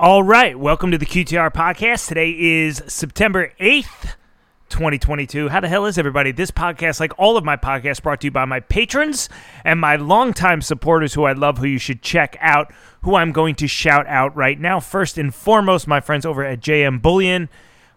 All right, welcome to the QTR podcast. Today is September 8th, 2022. How the hell is everybody? This podcast, like all of my podcasts, brought to you by my patrons and my longtime supporters who I love, who you should check out, who I'm going to shout out right now. First and foremost, my friends over at JM Bullion,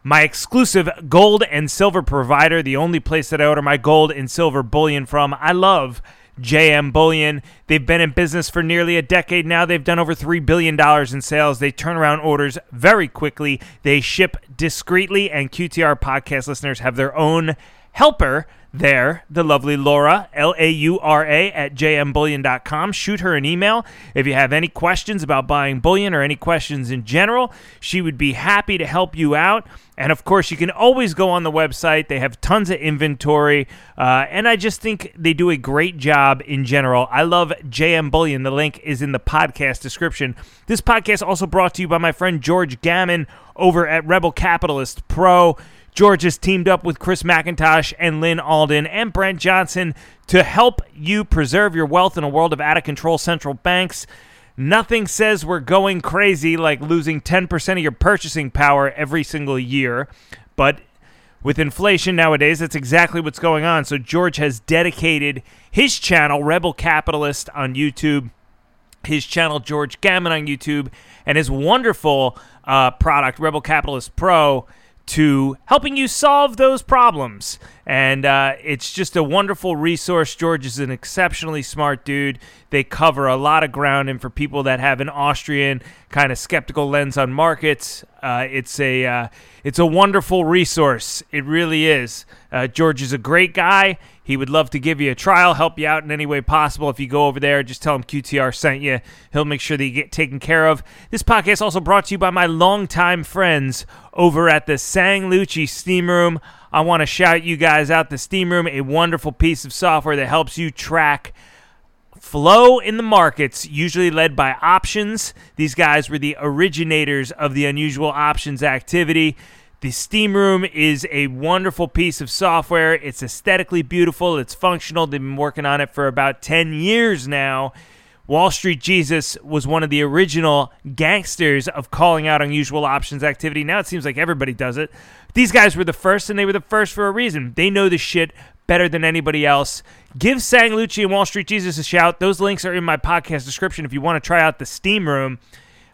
my exclusive gold and silver provider, the only place that I order my gold and silver bullion from. I love JM Bullion. They've been in business for nearly a decade now. They've done over $3 billion in sales. They turn around orders very quickly. They ship discreetly, and QTR podcast listeners have their own helper there, the lovely Laura, L A U R A, at jmbullion.com. Shoot her an email if you have any questions about buying bullion or any questions in general. She would be happy to help you out. And of course, you can always go on the website. They have tons of inventory. Uh, and I just think they do a great job in general. I love JM Bullion. The link is in the podcast description. This podcast also brought to you by my friend George Gammon over at Rebel Capitalist Pro. George has teamed up with Chris McIntosh and Lyn Alden and Brent Johnson to help you preserve your wealth in a world of out of control central banks. Nothing says we're going crazy like losing 10% of your purchasing power every single year, but with inflation nowadays, that's exactly what's going on. So George has dedicated his channel, Rebel Capitalist, on YouTube, his channel, George Gammon, on YouTube, and his wonderful uh, product, Rebel Capitalist Pro to helping you solve those problems. And uh, it's just a wonderful resource. George is an exceptionally smart dude. They cover a lot of ground, and for people that have an Austrian kind of skeptical lens on markets, uh, it's a uh, it's a wonderful resource. It really is. Uh, George is a great guy. He would love to give you a trial, help you out in any way possible. If you go over there, just tell him QTR sent you. He'll make sure that you get taken care of. This podcast is also brought to you by my longtime friends over at the Sang Lucci Steam Room. I want to shout you guys out. The Steam Room, a wonderful piece of software that helps you track flow in the markets, usually led by options. These guys were the originators of the unusual options activity. The Steam Room is a wonderful piece of software. It's aesthetically beautiful, it's functional. They've been working on it for about 10 years now. Wall Street Jesus was one of the original gangsters of calling out unusual options activity. Now it seems like everybody does it. These guys were the first, and they were the first for a reason. They know the shit better than anybody else. Give Sang Lucci and Wall Street Jesus a shout. Those links are in my podcast description if you want to try out the Steam Room.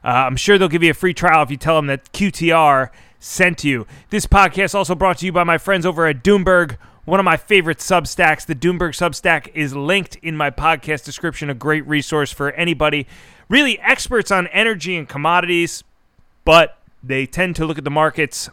Uh, I'm sure they'll give you a free trial if you tell them that QTR sent to you. This podcast also brought to you by my friends over at Doomberg, one of my favorite Substacks. The Doomberg Substack is linked in my podcast description, a great resource for anybody, really experts on energy and commodities, but they tend to look at the markets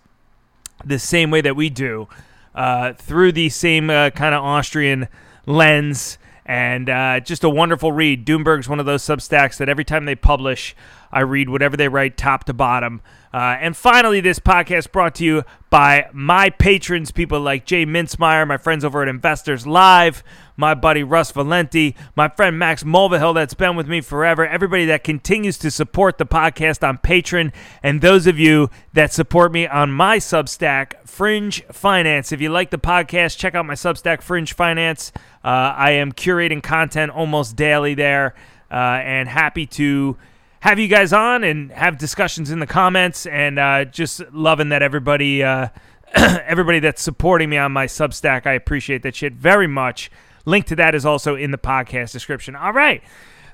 the same way that we do, uh, through the same uh, kind of Austrian lens. And uh, just a wonderful read. Doomberg's one of those Substacks that every time they publish, I read whatever they write top to bottom. Uh, and finally, this podcast brought to you by my patrons, people like Jay Mintzmyer, my friends over at Investors Live, my buddy Russ Valenti, my friend Max Mulvihill that's been with me forever, everybody that continues to support the podcast on Patreon, and those of you that support me on my Substack, Fringe Finance. If you like the podcast, check out my Substack, Fringe Finance. Uh, I am curating content almost daily there, uh, and happy to have you guys on and have discussions in the comments and uh, just loving that everybody uh, everybody that's supporting me on my substack i appreciate that shit very much. Link to that is also in the podcast description. All right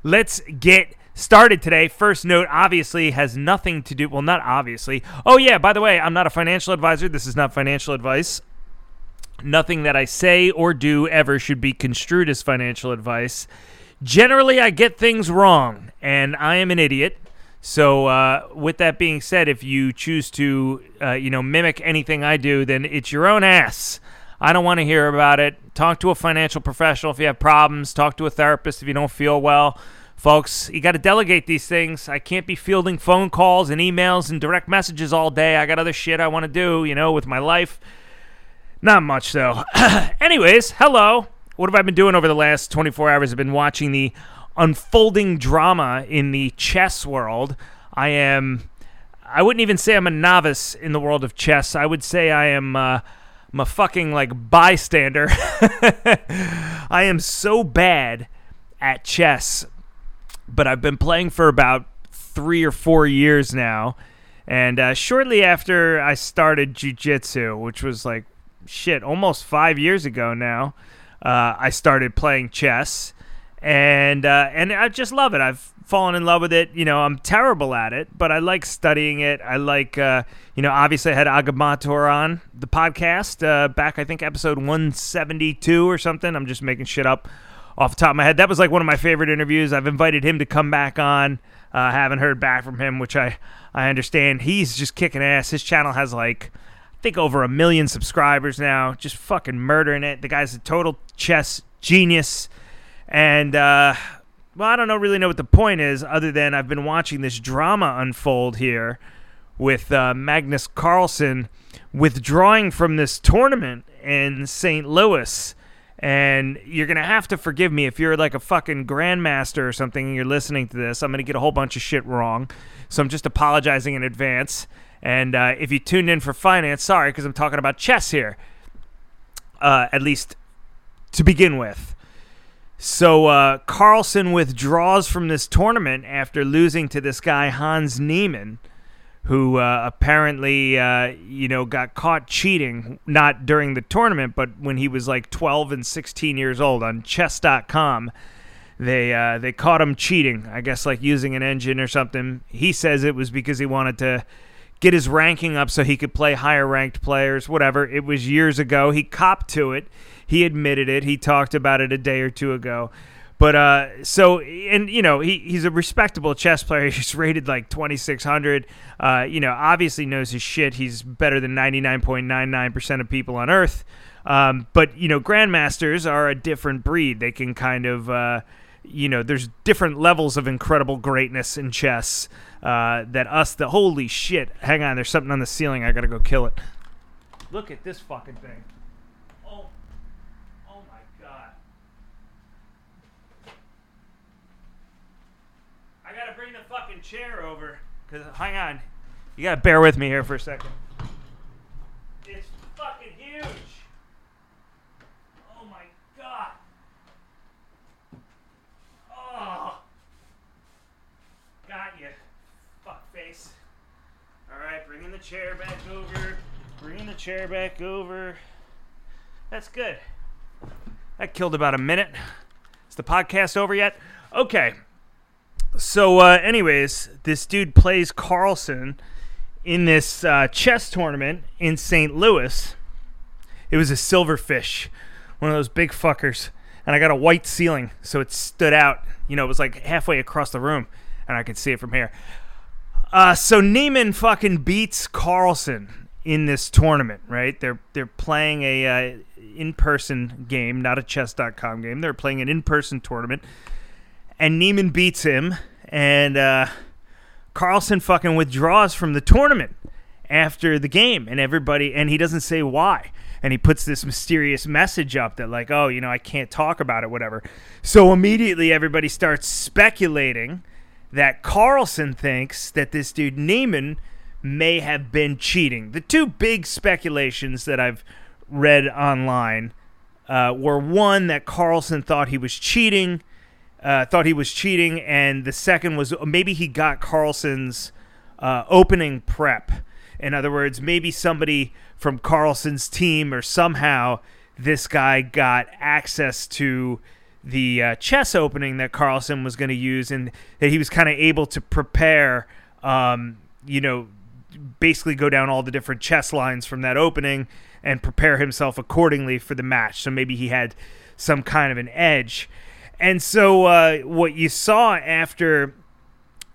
let's get started today. First note obviously has nothing to do well not obviously. Oh yeah by the way i'm not a financial advisor. This is not financial advice. Nothing that i say or do ever should be construed as financial advice generally I get things wrong, and I am an idiot. So, uh, with that being said, if you choose to, uh, you know, mimic anything I do, then it's your own ass. I don't want to hear about it. Talk to a financial professional if you have problems. Talk to a therapist if you don't feel well. Folks, you got to delegate these things. I can't be fielding phone calls and emails and direct messages all day. I got other shit I want to do, you know, with my life. Not much, though. Anyways, hello what have I been doing over the last 24 hours? I've been watching the unfolding drama in the chess world. I am, I wouldn't even say I'm a novice in the world of chess. I would say I am, uh, I'm a fucking like bystander. I am so bad at chess, but I've been playing for about three or four years now. And uh, shortly after I started jujitsu, which was like shit, almost five years ago now, uh, I started playing chess, and uh, and I just love it. I've fallen in love with it. You know, I'm terrible at it, but I like studying it. I like, uh, you know, obviously I had Agadmator on the podcast uh, back, I think, episode 172 or something. I'm just making shit up off the top of my head. That was like one of my favorite interviews. I've invited him to come back on. Uh, haven't heard back from him, which I, I understand. He's just kicking ass. His channel has like, I think, over a million subscribers now. Just fucking murdering it. The guy's a total chess genius. And, uh, well, I don't know really know what the point is, other than I've been watching this drama unfold here with uh, Magnus Carlsen withdrawing from this tournament in St. Louis. And you're going to have to forgive me if you're like a fucking grandmaster or something and you're listening to this. I'm going to get a whole bunch of shit wrong. So I'm just apologizing in advance. And uh, if you tuned in for finance, sorry, because I'm talking about chess here. Uh, at least to begin with. So uh, Carlsen withdraws from this tournament after losing to this guy Hans Niemann, who uh, apparently uh, you know got caught cheating not during the tournament, but when he was like 12 and 16 years old on Chess.com. They uh, they caught him cheating. I guess like using an engine or something. He says it was because he wanted to get his ranking up so he could play higher ranked players. Whatever. It was years ago. He copped to it he admitted it. He talked about it a day or two ago. But uh, so and you know he he's a respectable chess player. He's rated like twenty six hundred. Uh, you know, obviously knows his shit. He's better than ninety nine point nine nine percent of people on Earth. Um, but you know, grandmasters are a different breed. They can kind of uh, you know, there's different levels of incredible greatness in chess uh, that us. The holy shit! Hang on, there's something on the ceiling. I gotta go kill it. Look at this fucking thing. Oh, oh my god. I gotta bring the fucking chair over. Cause hang on, you gotta bear with me here for a second. It's fucking huge. Oh my god. Oh. Got you, fuck face. All right, bringing the chair back over. Bringing the chair back over. That's good. That killed about a minute. Is the podcast over yet? Okay. So, uh, anyways, this dude plays Carlsen in this uh, chess tournament in St. Louis. It was a silverfish, one of those big fuckers, and I got a white ceiling, so it stood out. You know, it was like halfway across the room, and I could see it from here. Uh, so Niemann fucking beats Carlsen in this tournament, right? They're they're playing a uh, in-person game, not a chess.com game. They're playing an in-person tournament and Niemann beats him, and uh, Carlsen fucking withdraws from the tournament after the game, and everybody, and he doesn't say why. And he puts this mysterious message up that, like, oh, you know, I can't talk about it, whatever. So immediately everybody starts speculating that Carlsen thinks that this dude Niemann may have been cheating. The two big speculations that I've read online uh, were one that Carlsen thought he was cheating uh, thought he was cheating, and the second was maybe he got Carlsen's uh, opening prep. In other words, maybe somebody from Carlsen's team or somehow this guy got access to the uh, chess opening that Carlsen was going to use, and that he was kind of able to prepare, um, you know, basically go down all the different chess lines from that opening and prepare himself accordingly for the match. So maybe he had some kind of an edge. And so uh, what you saw after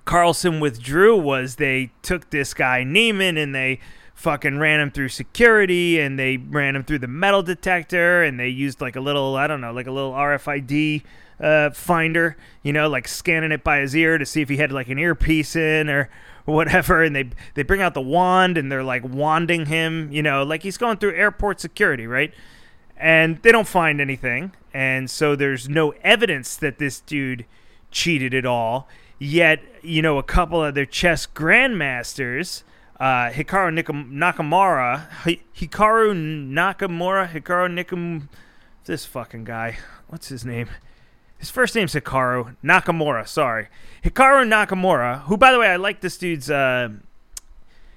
Carlsen withdrew was they took this guy Niemann and they fucking ran him through security and they ran him through the metal detector and they used like a little I don't know like a little RFID uh, finder, you know, like scanning it by his ear to see if he had like an earpiece in or whatever. And they they bring out the wand and they're like wanding him, you know, like he's going through airport security, right? and they don't find anything. And so there's no evidence that this dude cheated at all. Yet, you know, a couple of their chess grandmasters, uh, Hikaru Nakamura, Hikaru Nakamura, Hikaru Nikum, this fucking guy, what's his name? his first name's Hikaru Nakamura. Sorry, Hikaru Nakamura. Who, by the way, I like this dude's uh,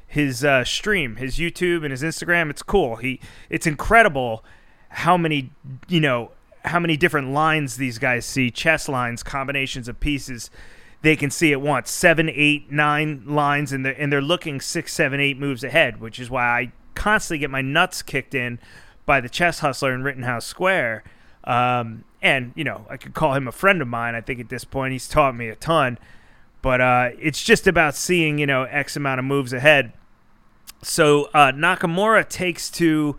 his uh, stream, his YouTube and his Instagram. It's cool. He, it's incredible how many you know how many different lines these guys see, chess lines, combinations of pieces they can see at once. Seven, eight, nine lines, and they're, and they're looking six, seven, eight moves ahead, which is why I constantly get my nuts kicked in by the chess hustler in Rittenhouse Square. Um, and, you know, I could call him a friend of mine. I think at this point he's taught me a ton. But uh, it's just about seeing, you know, X amount of moves ahead. So uh, Nakamura takes to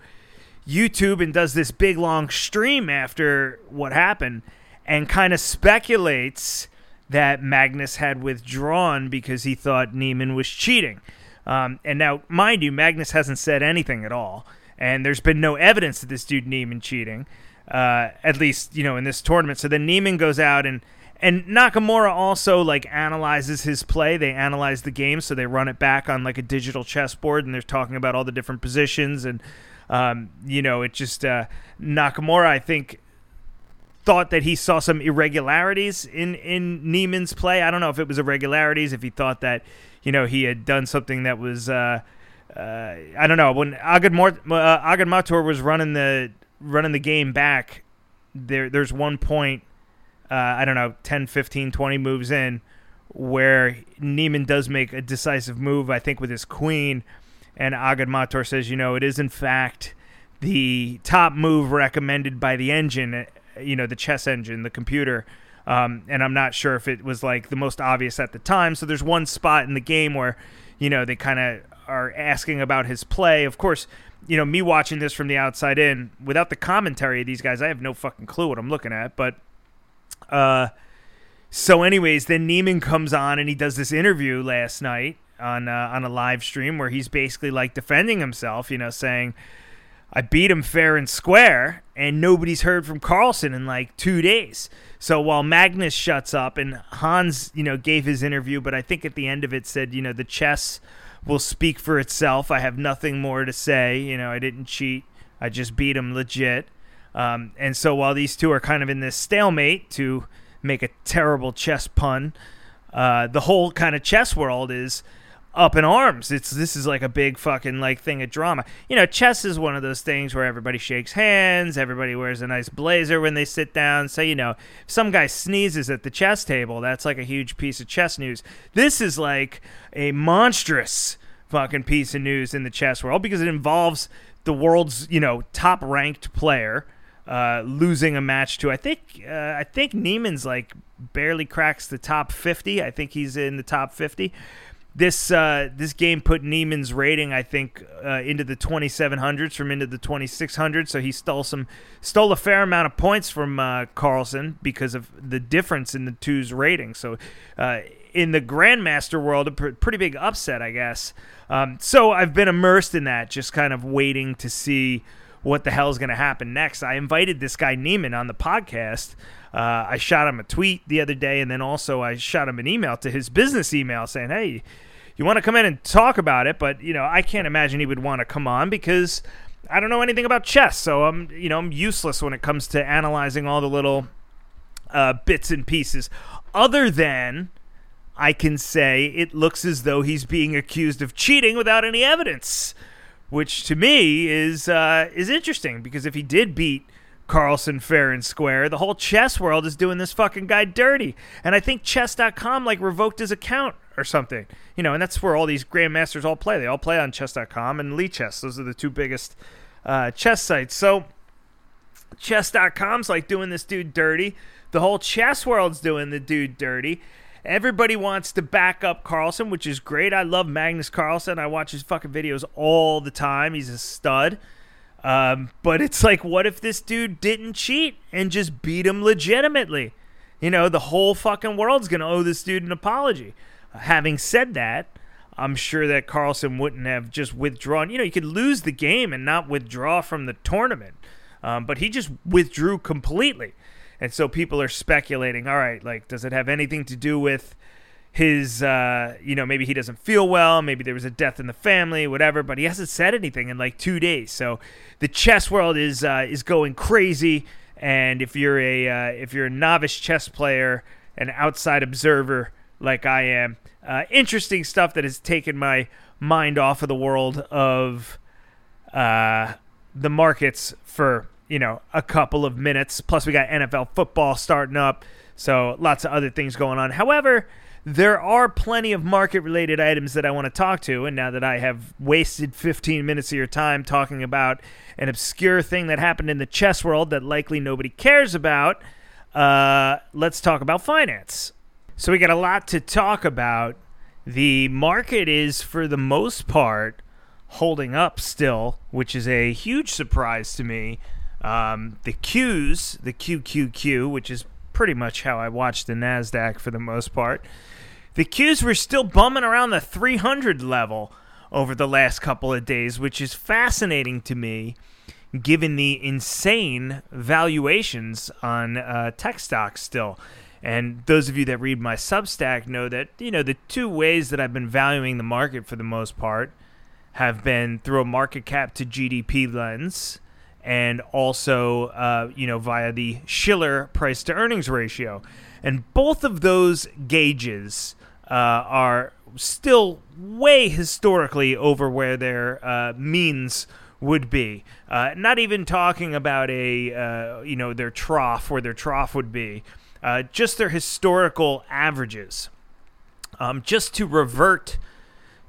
YouTube and does this big long stream after what happened and kind of speculates that Magnus had withdrawn because he thought Niemann was cheating. Um, and now, mind you, Magnus hasn't said anything at all, and there's been no evidence that this dude Niemann cheating, uh, at least you know in this tournament. So then Niemann goes out and and Nakamura also like analyzes his play. They analyze the game, so they run it back on like a digital chessboard, and they're talking about all the different positions and. Um, you know, it just uh, Nakamura. I think thought that he saw some irregularities in in Niemann's play. I don't know if it was irregularities, if he thought that you know he had done something that was uh, uh, I don't know when Agad uh, Agadmator was running the running the game back. There there's one point uh, I don't know 10, 15, 20 moves in where Niemann does make a decisive move. I think with his queen, and Agadmator says you know it is in fact the top move recommended by the engine you know the chess engine, the computer. Um, and I'm not sure if it was like the most obvious at the time. So there's one spot in the game where, you know, they kind of are asking about his play. Of course, you know, me watching this from the outside in, without the commentary of these guys, I have no fucking clue what I'm looking at. But, uh, so anyways, then Niemann comes on and he does this interview last night on uh, on a live stream where he's basically like defending himself, you know, saying I beat him fair and square, and nobody's heard from Carlsen in like two days. So while Magnus shuts up and Hans, you know, gave his interview, but I think at the end of it said, you know, the chess will speak for itself. I have nothing more to say. You know, I didn't cheat. I just beat him legit. Um, and so while these two are kind of in this stalemate to make a terrible chess pun, uh, the whole kind of chess world is up in arms. It's this is like a big fucking like thing of drama. You know, chess is one of those things where everybody shakes hands, everybody wears a nice blazer when they sit down. So you know, if some guy sneezes at the chess table, that's like a huge piece of chess news. This is like a monstrous fucking piece of news in the chess world because it involves the world's you know top ranked player. Uh, losing a match to I think uh, I think Niemann's like barely cracks the top 50. I think he's in the top 50 this uh, this game put Niemann's rating, I think, uh, into the 2700s from into the 2600s. So he stole some stole a fair amount of points from uh, Carlsen because of the difference in the two's rating. So uh, in the Grandmaster world, a pr- pretty big upset, I guess. Um, so I've been immersed in that, just kind of waiting to see what the hell is going to happen next. I invited this guy Niemann on the podcast. Uh, I shot him a tweet the other day, and then also I shot him an email to his business email saying, "Hey, you want to come in and talk about it, but you know, I can't imagine he would want to come on because I don't know anything about chess, so I'm you know I'm useless when it comes to analyzing all the little uh, bits and pieces. Other than I can say it looks as though he's being accused of cheating without any evidence, which to me is uh, is interesting because if he did beat Carlsen fair and square. The whole chess world is doing this fucking guy dirty. And I think chess.com like revoked his account or something. You know, and that's where all these grandmasters all play. They all play on chess.com and Lichess. Those are the two biggest uh, chess sites. So chess.com's like doing this dude dirty. The whole chess world's doing the dude dirty. Everybody wants to back up Carlsen, which is great. I love Magnus Carlsen. I watch his fucking videos all the time. He's a stud. Um, but it's like, what if this dude didn't cheat and just beat him legitimately? You know, the whole fucking world's going to owe this dude an apology. Having said that, I'm sure that Carlsen wouldn't have just withdrawn. You know, you could lose the game and not withdraw from the tournament. Um, but he just withdrew completely. And so people are speculating all right, like, does it have anything to do with his uh, you know maybe he doesn't feel well maybe there was a death in the family whatever but he hasn't said anything in like two days so the chess world is uh, is going crazy And if you're a uh, if you're a novice chess player, an outside observer like I am, uh, interesting stuff that has taken my mind off of the world of uh, the markets for you know a couple of minutes. Plus, we got NFL football starting up, so lots of other things going on. However, there are plenty of market related items that I want to talk to. And now that I have wasted 15 minutes of your time talking about an obscure thing that happened in the chess world that likely nobody cares about, uh, let's talk about finance. So we got a lot to talk about. The market is, for the most part, holding up still, which is a huge surprise to me. Um, the Qs, the QQQ, which is pretty much how I watch the NASDAQ for the most part, the Qs were still bumming around the 300 level over the last couple of days, which is fascinating to me given the insane valuations on uh, tech stocks still. And those of you that read my Substack know that, you know, the two ways that I've been valuing the market for the most part have been through a market cap to GDP lens and also, uh, you know, via the Shiller price to earnings ratio. And both of those gauges uh, are still way historically over where their uh, means would be. Uh, not even talking about a, uh, you know, their trough, where their trough would be, uh, just their historical averages. Um, just to revert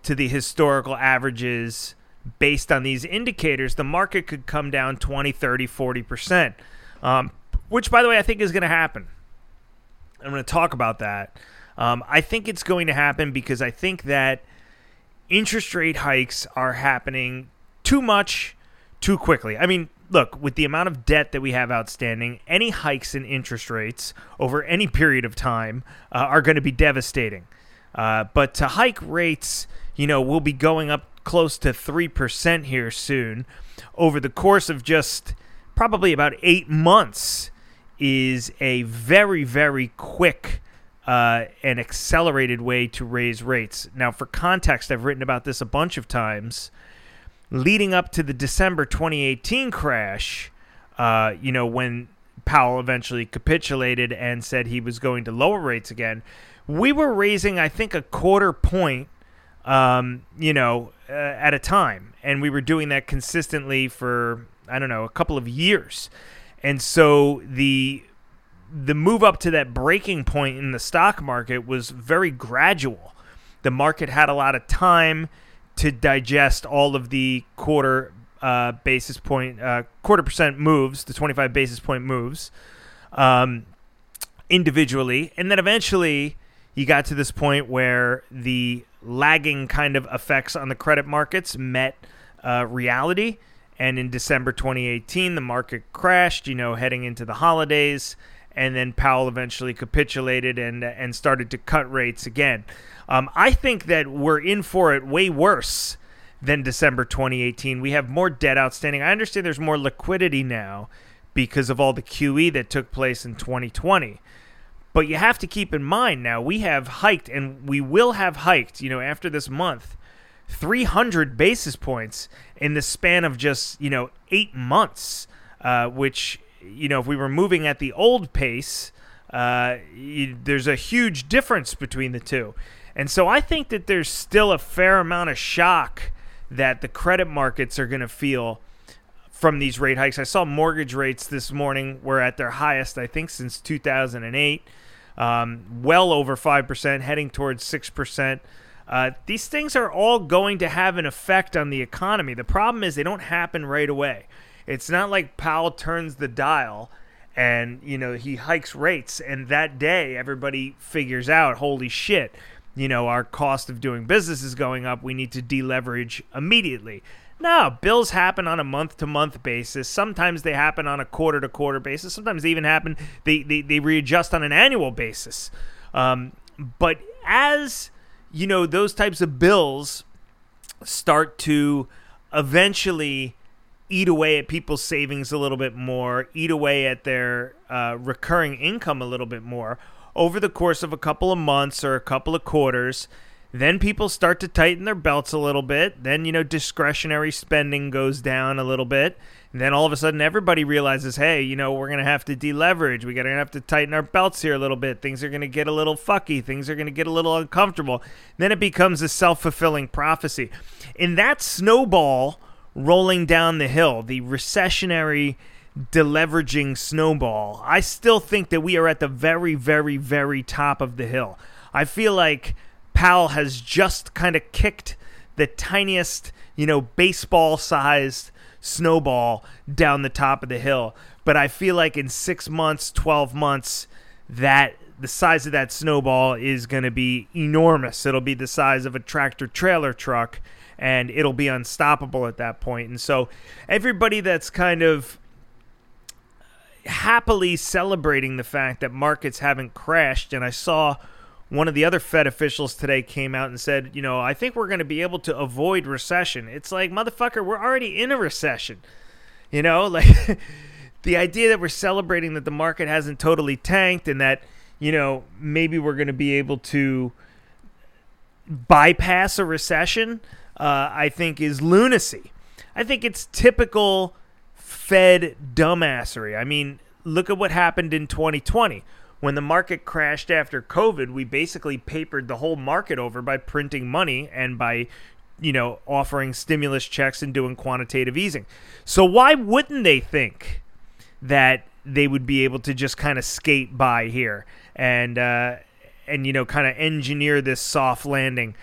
to the historical averages based on these indicators, the market could come down 20, 30, 40%, um, which, by the way, I think is going to happen. I'm going to talk about that. Um, I think it's going to happen because I think that interest rate hikes are happening too much too quickly. I mean, look, with the amount of debt that we have outstanding, any hikes in interest rates over any period of time uh, are going to be devastating. Uh, but to hike rates, you know, we'll be going up close to 3% here soon over the course of just probably about eight months is a very, very quick uh, an accelerated way to raise rates. Now, for context, I've written about this a bunch of times. Leading up to the December 2018 crash, uh, you know, when Powell eventually capitulated and said he was going to lower rates again, we were raising, I think, a quarter point, um, you know, uh, at a time. And we were doing that consistently for, I don't know, a couple of years. And so the the move up to that breaking point in the stock market was very gradual. The market had a lot of time to digest all of the quarter uh, basis point, uh, quarter percent moves, the 25 basis point moves um, individually. And then eventually you got to this point where the lagging kind of effects on the credit markets met uh, reality. And in December 2018, the market crashed, you know, heading into the holidays and then Powell eventually capitulated and and started to cut rates again. Um, I think that we're in for it way worse than December 2018. We have more debt outstanding. I understand there's more liquidity now because of all the QE that took place in 2020. But you have to keep in mind now we have hiked and we will have hiked, you know, after this month 300 basis points in the span of just, you know, 8 months, uh, which you know, if we were moving at the old pace, uh, you, there's a huge difference between the two. And so I think that there's still a fair amount of shock that the credit markets are going to feel from these rate hikes. I saw mortgage rates this morning were at their highest, I think, since 2008, um, well over 5%, heading towards 6%. Uh, these things are all going to have an effect on the economy. The problem is they don't happen right away. It's not like Powell turns the dial and, you know, he hikes rates and that day everybody figures out, holy shit, you know, our cost of doing business is going up. We need to deleverage immediately. No, bills happen on a month to month basis. Sometimes they happen on a quarter to quarter basis. Sometimes they even happen, they, they, they readjust on an annual basis. Um, but as, you know, those types of bills start to eventually eat away at people's savings a little bit more, eat away at their uh, recurring income a little bit more over the course of a couple of months or a couple of quarters, Then people start to tighten their belts a little bit. Then, you know, discretionary spending goes down a little bit. And then all of a sudden, everybody realizes, hey, you know, we're going to have to deleverage. We're going to have to tighten our belts here a little bit. Things are going to get a little fucky. Things are going to get a little uncomfortable. Then it becomes a self fulfilling prophecy. In that snowball rolling down the hill, the recessionary deleveraging snowball, I still think that we are at the very, very, very top of the hill. I feel like Powell has just kind of kicked the tiniest, you know, baseball sized snowball down the top of the hill. But I feel like in six months, 12 months, that the size of that snowball is going to be enormous. It'll be the size of a tractor trailer truck and it'll be unstoppable at that point. And so everybody that's kind of happily celebrating the fact that markets haven't crashed and I saw one of the other Fed officials today came out and said, you know, I think we're going to be able to avoid recession. It's like, motherfucker, we're already in a recession. You know, like the idea that we're celebrating that the market hasn't totally tanked and that, you know, maybe we're going to be able to bypass a recession, uh, I think is lunacy. I think it's typical Fed dumbassery. I mean, look at what happened in 2020 when the market crashed after COVID, we basically papered the whole market over by printing money and by, you know, offering stimulus checks and doing quantitative easing. So why wouldn't they think that they would be able to just kind of skate by here and uh, and you know kind of engineer this soft landing?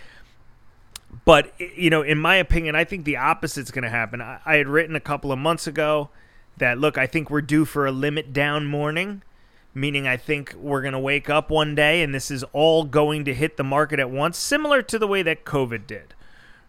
But you know, in my opinion, I think the opposite's going to happen. I, I had written a couple of months ago that look, I think we're due for a limit down morning meaning I think we're going to wake up one day and this is all going to hit the market at once, similar to the way that COVID did,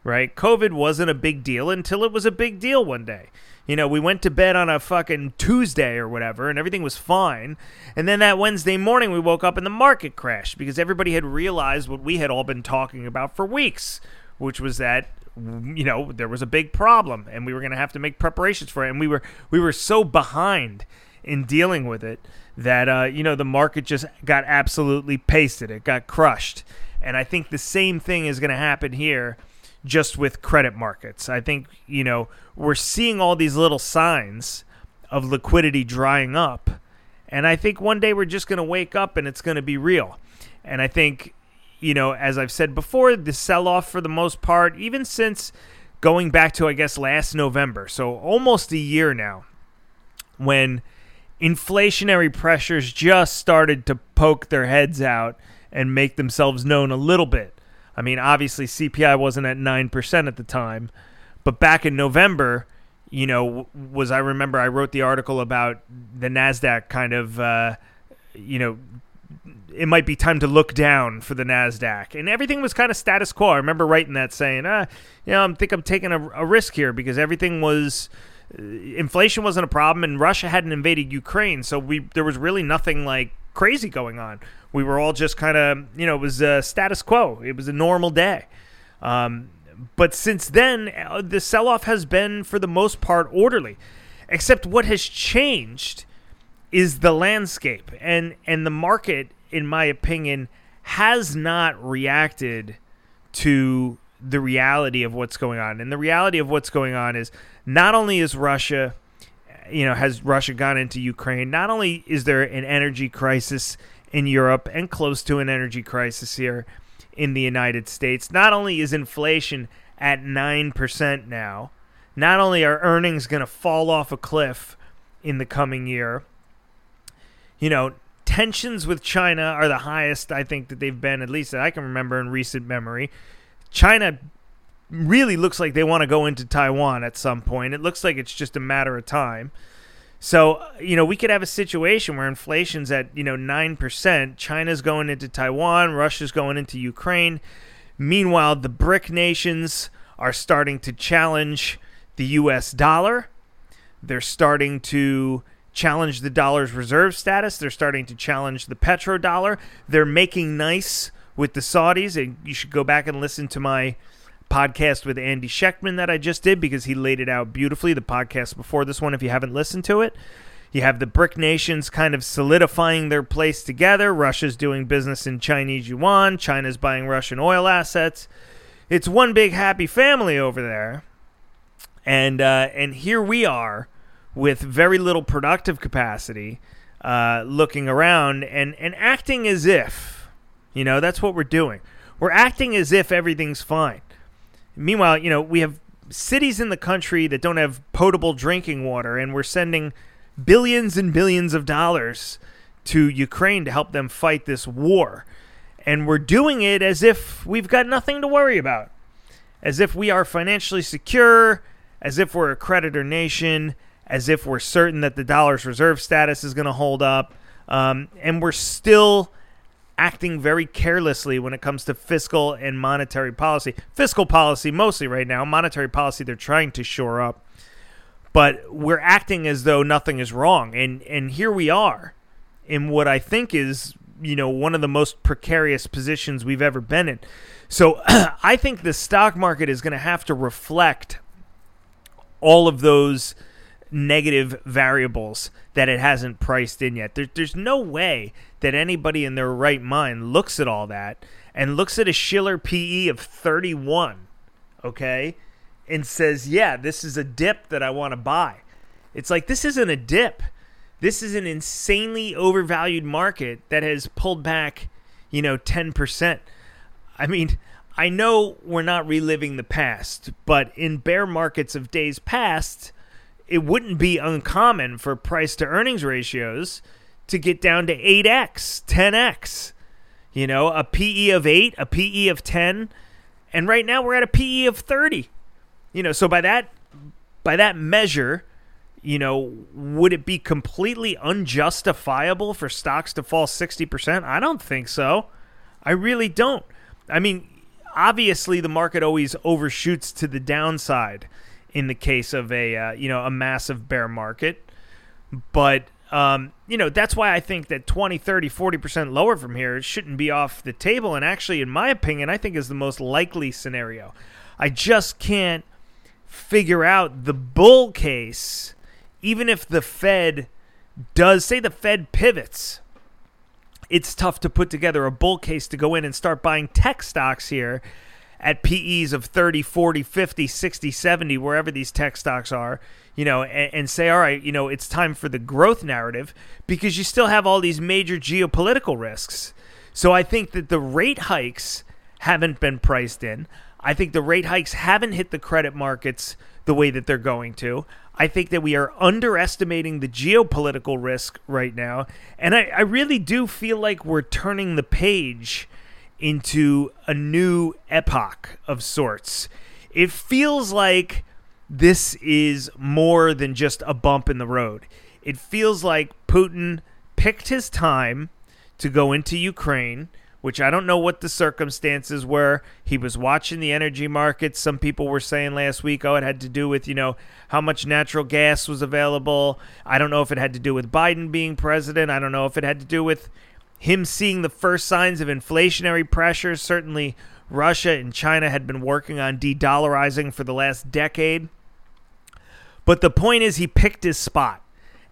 right? COVID wasn't a big deal until it was a big deal one day. You know, we went to bed on a fucking Tuesday or whatever, and everything was fine. And then that Wednesday morning, we woke up and the market crashed because everybody had realized what we had all been talking about for weeks, which was that you know there was a big problem and we were going to have to make preparations for it and we were we were so behind in dealing with it that uh, you know the market just got absolutely pasted. It got crushed, and I think the same thing is going to happen here, just with credit markets. I think you know we're seeing all these little signs of liquidity drying up, and I think one day we're just going to wake up and it's going to be real. And I think you know, as I've said before, the sell off for the most part, even since going back to I guess last November, so almost a year now, when inflationary pressures just started to poke their heads out and make themselves known a little bit. I mean, obviously CPI wasn't at 9% at the time, but back in November, you know, was I remember I wrote the article about the Nasdaq kind of uh, you know, it might be time to look down for the Nasdaq, and everything was kind of status quo. I remember writing that, saying, "Ah, you know, I think I'm taking a, a risk here because everything was uh, inflation wasn't a problem, and Russia hadn't invaded Ukraine, so we there was really nothing like crazy going on. We were all just kind of you know it was a status quo. It was a normal day. Um, but since then, uh, the sell off has been for the most part orderly, except what has changed is the landscape and and the market, in my opinion, has not reacted to the reality of what's going on. And the reality of what's going on is not only is Russia, you know, has Russia gone into Ukraine, not only is there an energy crisis in Europe and close to an energy crisis here in the United States, not only is inflation at 9% now, not only are earnings going to fall off a cliff in the coming year, you know, tensions with China are the highest I think that they've been, at least that I can remember in recent memory. China really looks like they want to go into Taiwan at some point. It looks like it's just a matter of time. So, you know, we could have a situation where inflation's at, you know, 9%. China's going into Taiwan, Russia's going into Ukraine. Meanwhile, the BRIC nations are starting to challenge the US dollar. They're starting to challenge the dollar's reserve status. They're starting to challenge the petrodollar. They're making nice with the Saudis. And you should go back and listen to my podcast with Andy Schectman that I just did because he laid it out beautifully. The podcast before this one, if you haven't listened to it, You have the BRIC nations kind of solidifying their place together. Russia's doing business in Chinese yuan. China's buying Russian oil assets. It's one big happy family over there. And uh, and here we are with very little productive capacity, uh, looking around and, and acting as if, you know, that's what we're doing. We're acting as if everything's fine. Meanwhile, you know, we have cities in the country that don't have potable drinking water, and we're sending billions and billions of dollars to Ukraine to help them fight this war. And we're doing it as if we've got nothing to worry about, as if we are financially secure, as if we're a creditor nation, as if we're certain that the dollar's reserve status is going to hold up. Um, and we're still acting very carelessly when it comes to fiscal and monetary policy. Fiscal policy mostly right now, monetary policy they're trying to shore up. But we're acting as though nothing is wrong. And and here we are in what I think is, you know, one of the most precarious positions we've ever been in. So I think the stock market is going to have to reflect all of those negative variables that it hasn't priced in yet. There, there's no way that anybody in their right mind looks at all that and looks at a Shiller PE of 31, okay, and says, yeah, this is a dip that I want to buy. It's like, this isn't a dip. This is an insanely overvalued market that has pulled back, you know, 10%. I mean, I know we're not reliving the past, but in bear markets of days past, it wouldn't be uncommon for price to earnings ratios to get down to 8x, 10x. You know, a PE of 8, a PE of 10, and right now we're at a PE of 30. You know, so by that by that measure, you know, would it be completely unjustifiable for stocks to fall 60%? I don't think so. I really don't. I mean, obviously the market always overshoots to the downside in the case of a uh, you know a massive bear market. But um, you know that's why i think that 20 30 40% lower from here shouldn't be off the table. And actually in my opinion i think is the most likely scenario. I just can't figure out the bull case even if the fed does say the fed pivots it's tough to put together a bull case to go in and start buying tech stocks here at PEs of 30, 40, 50, 60, 70, wherever these tech stocks are, you know, and, and, say, all right, you know, it's time for the growth narrative because you still have all these major geopolitical risks. So I think that the rate hikes haven't been priced in. I think the rate hikes haven't hit the credit markets the way that they're going to. I think that we are underestimating the geopolitical risk right now. And I, I really do feel like we're turning the page into a new epoch of sorts. It feels like this is more than just a bump in the road. It feels like Putin picked his time to go into Ukraine, which I don't know what the circumstances were. He was watching the energy markets. Some people were saying last week, oh, it had to do with, you know, how much natural gas was available. I don't know if it had to do with Biden being president. I don't know if it had to do with him seeing the first signs of inflationary pressures. Certainly, Russia and China had been working on de dollarizing for the last decade. But the point is, he picked his spot,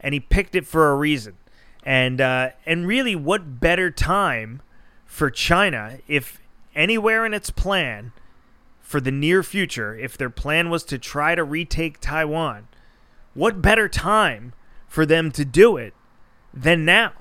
and he picked it for a reason. And uh, and really, what better time for China if anywhere in its plan for the near future, if their plan was to try to retake Taiwan, what better time for them to do it than now?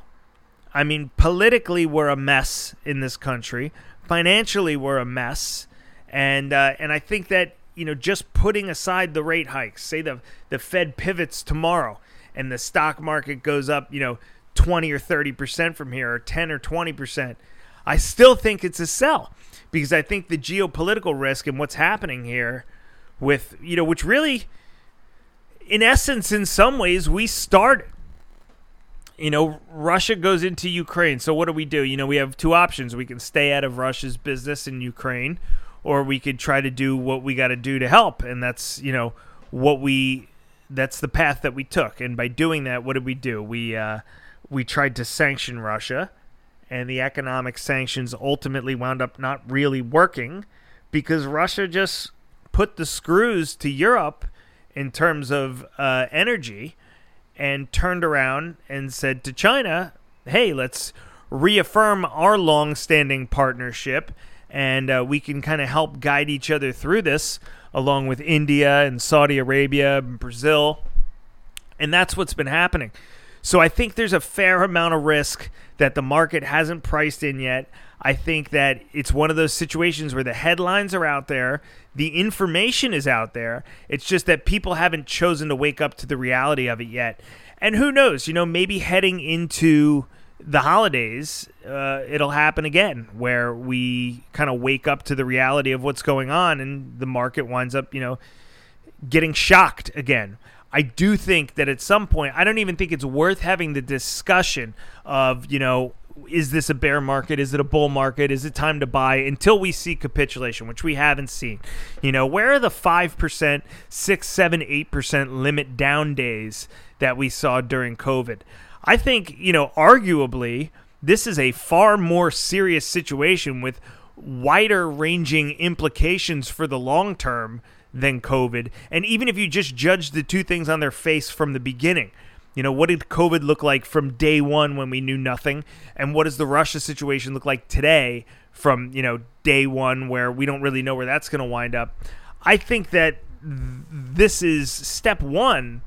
I mean, politically, we're a mess in this country. Financially, we're a mess, and uh, and I think that you know just putting aside the rate hikes, say the the Fed pivots tomorrow, and the stock market goes up, you know, twenty or thirty percent from here, or ten or twenty percent. I still think it's a sell because I think the geopolitical risk and what's happening here, with you know, which really, in essence, in some ways, we started you know, Russia goes into Ukraine. So what do we do? You know, we have two options. We can stay out of Russia's business in Ukraine, or we could try to do what we got to do to help. And that's, you know, what we that's the path that we took. And by doing that, what did we do? We uh, we tried to sanction Russia, and the economic sanctions ultimately wound up not really working because Russia just put the screws to Europe in terms of uh, energy and turned around and said to China, hey, let's reaffirm our long standing partnership and uh, we can kind of help guide each other through this along with India and Saudi Arabia and Brazil. And that's what's been happening. So I think there's a fair amount of risk that the market hasn't priced in yet. I think that it's one of those situations where the headlines are out there, the information is out there. It's just that people haven't chosen to wake up to the reality of it yet. And who knows, you know, maybe heading into the holidays, uh, it'll happen again where we kind of wake up to the reality of what's going on and the market winds up, you know, getting shocked again. I do think that at some point, I don't even think it's worth having the discussion of, you know, is this a bear market? Is it a bull market? Is it time to buy until we see capitulation, which we haven't seen? You know, where are the 5%, 6, 7, 8% limit down days that we saw during COVID? I think, you know, arguably, this is a far more serious situation with wider ranging implications for the long term than COVID. And even if you just judge the two things on their face from the beginning, you know, what did COVID look like from day one when we knew nothing? And what does the Russia situation look like today from, you know, day one where we don't really know where that's going to wind up? I think that th- this is step one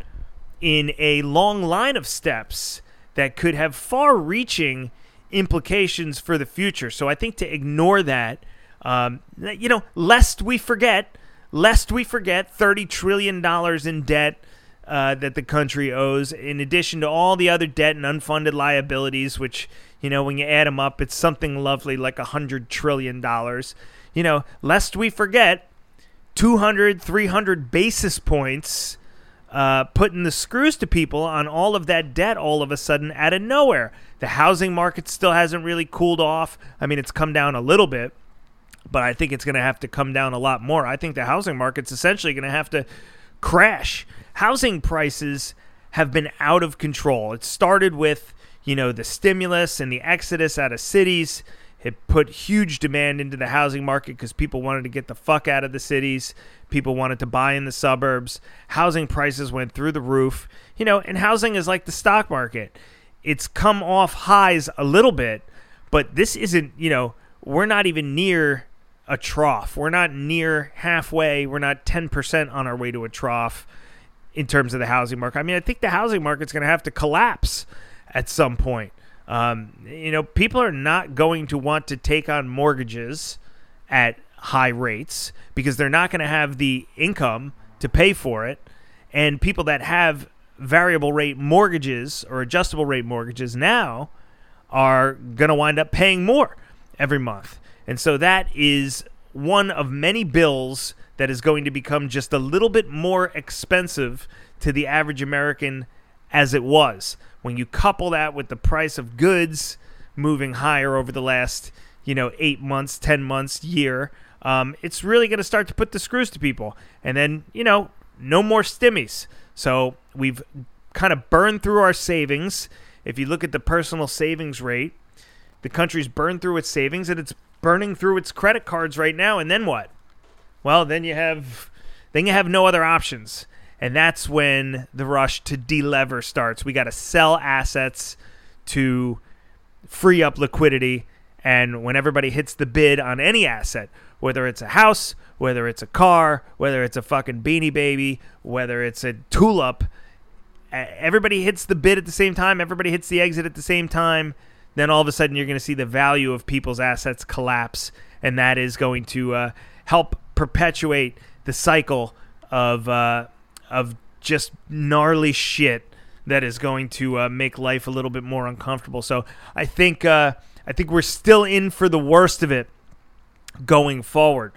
in a long line of steps that could have far reaching implications for the future. So I think to ignore that, um, you know, lest we forget, lest we forget $30 trillion in debt. Uh, that the country owes, in addition to all the other debt and unfunded liabilities, which, you know, when you add them up, it's something lovely like a $100 trillion. You know, lest we forget 200, 300 basis points uh, putting the screws to people on all of that debt all of a sudden out of nowhere. The housing market still hasn't really cooled off. I mean, it's come down a little bit, but I think it's going to have to come down a lot more. I think the housing market's essentially going to have to crash. Housing prices have been out of control. It started with, you know, the stimulus and the exodus out of cities. It put huge demand into the housing market because people wanted to get the fuck out of the cities. People wanted to buy in the suburbs. Housing prices went through the roof. You know, and housing is like the stock market. It's come off highs a little bit, but this isn't, you know, we're not even near a trough. We're not near halfway. We're not 10% on our way to a trough in terms of the housing market. I mean, I think the housing market's going to have to collapse at some point. Um, you know, people are not going to want to take on mortgages at high rates because they're not going to have the income to pay for it. And people that have variable rate mortgages or adjustable rate mortgages now are going to wind up paying more every month. And so that is one of many bills that is going to become just a little bit more expensive to the average American as it was. When you couple that with the price of goods moving higher over the last, you know, eight months, 10 months, year, um, it's really going to start to put the screws to people. And then, you know, no more stimmies. So we've kind of burned through our savings. If you look at the personal savings rate, the country's burned through its savings and it's burning through its credit cards right now, and then what? Well, then you have then you have no other options. And that's when the rush to delever starts. We got to sell assets to free up liquidity. And when everybody hits the bid on any asset, whether it's a house, whether it's a car, whether it's a fucking beanie baby, whether it's a tulip, everybody hits the bid at the same time, everybody hits the exit at the same time then all of a sudden you're going to see the value of people's assets collapse, and that is going to uh, help perpetuate the cycle of uh, of just gnarly shit that is going to uh, make life a little bit more uncomfortable. So I think uh, I think we're still in for the worst of it going forward.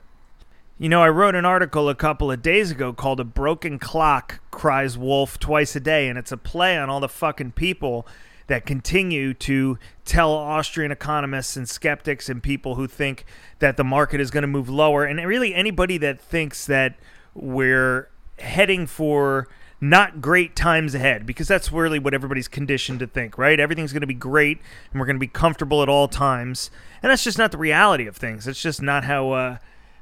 You know, I wrote an article a couple of days ago called A Broken Clock Cries Wolf Twice a Day, and it's a play on all the fucking people that continue to tell Austrian economists and skeptics and people who think that the market is going to move lower, and really anybody that thinks that we're heading for not great times ahead because that's really what everybody's conditioned to think, right? Everything's going to be great and we're going to be comfortable at all times. And that's just not the reality of things. It's just not how uh,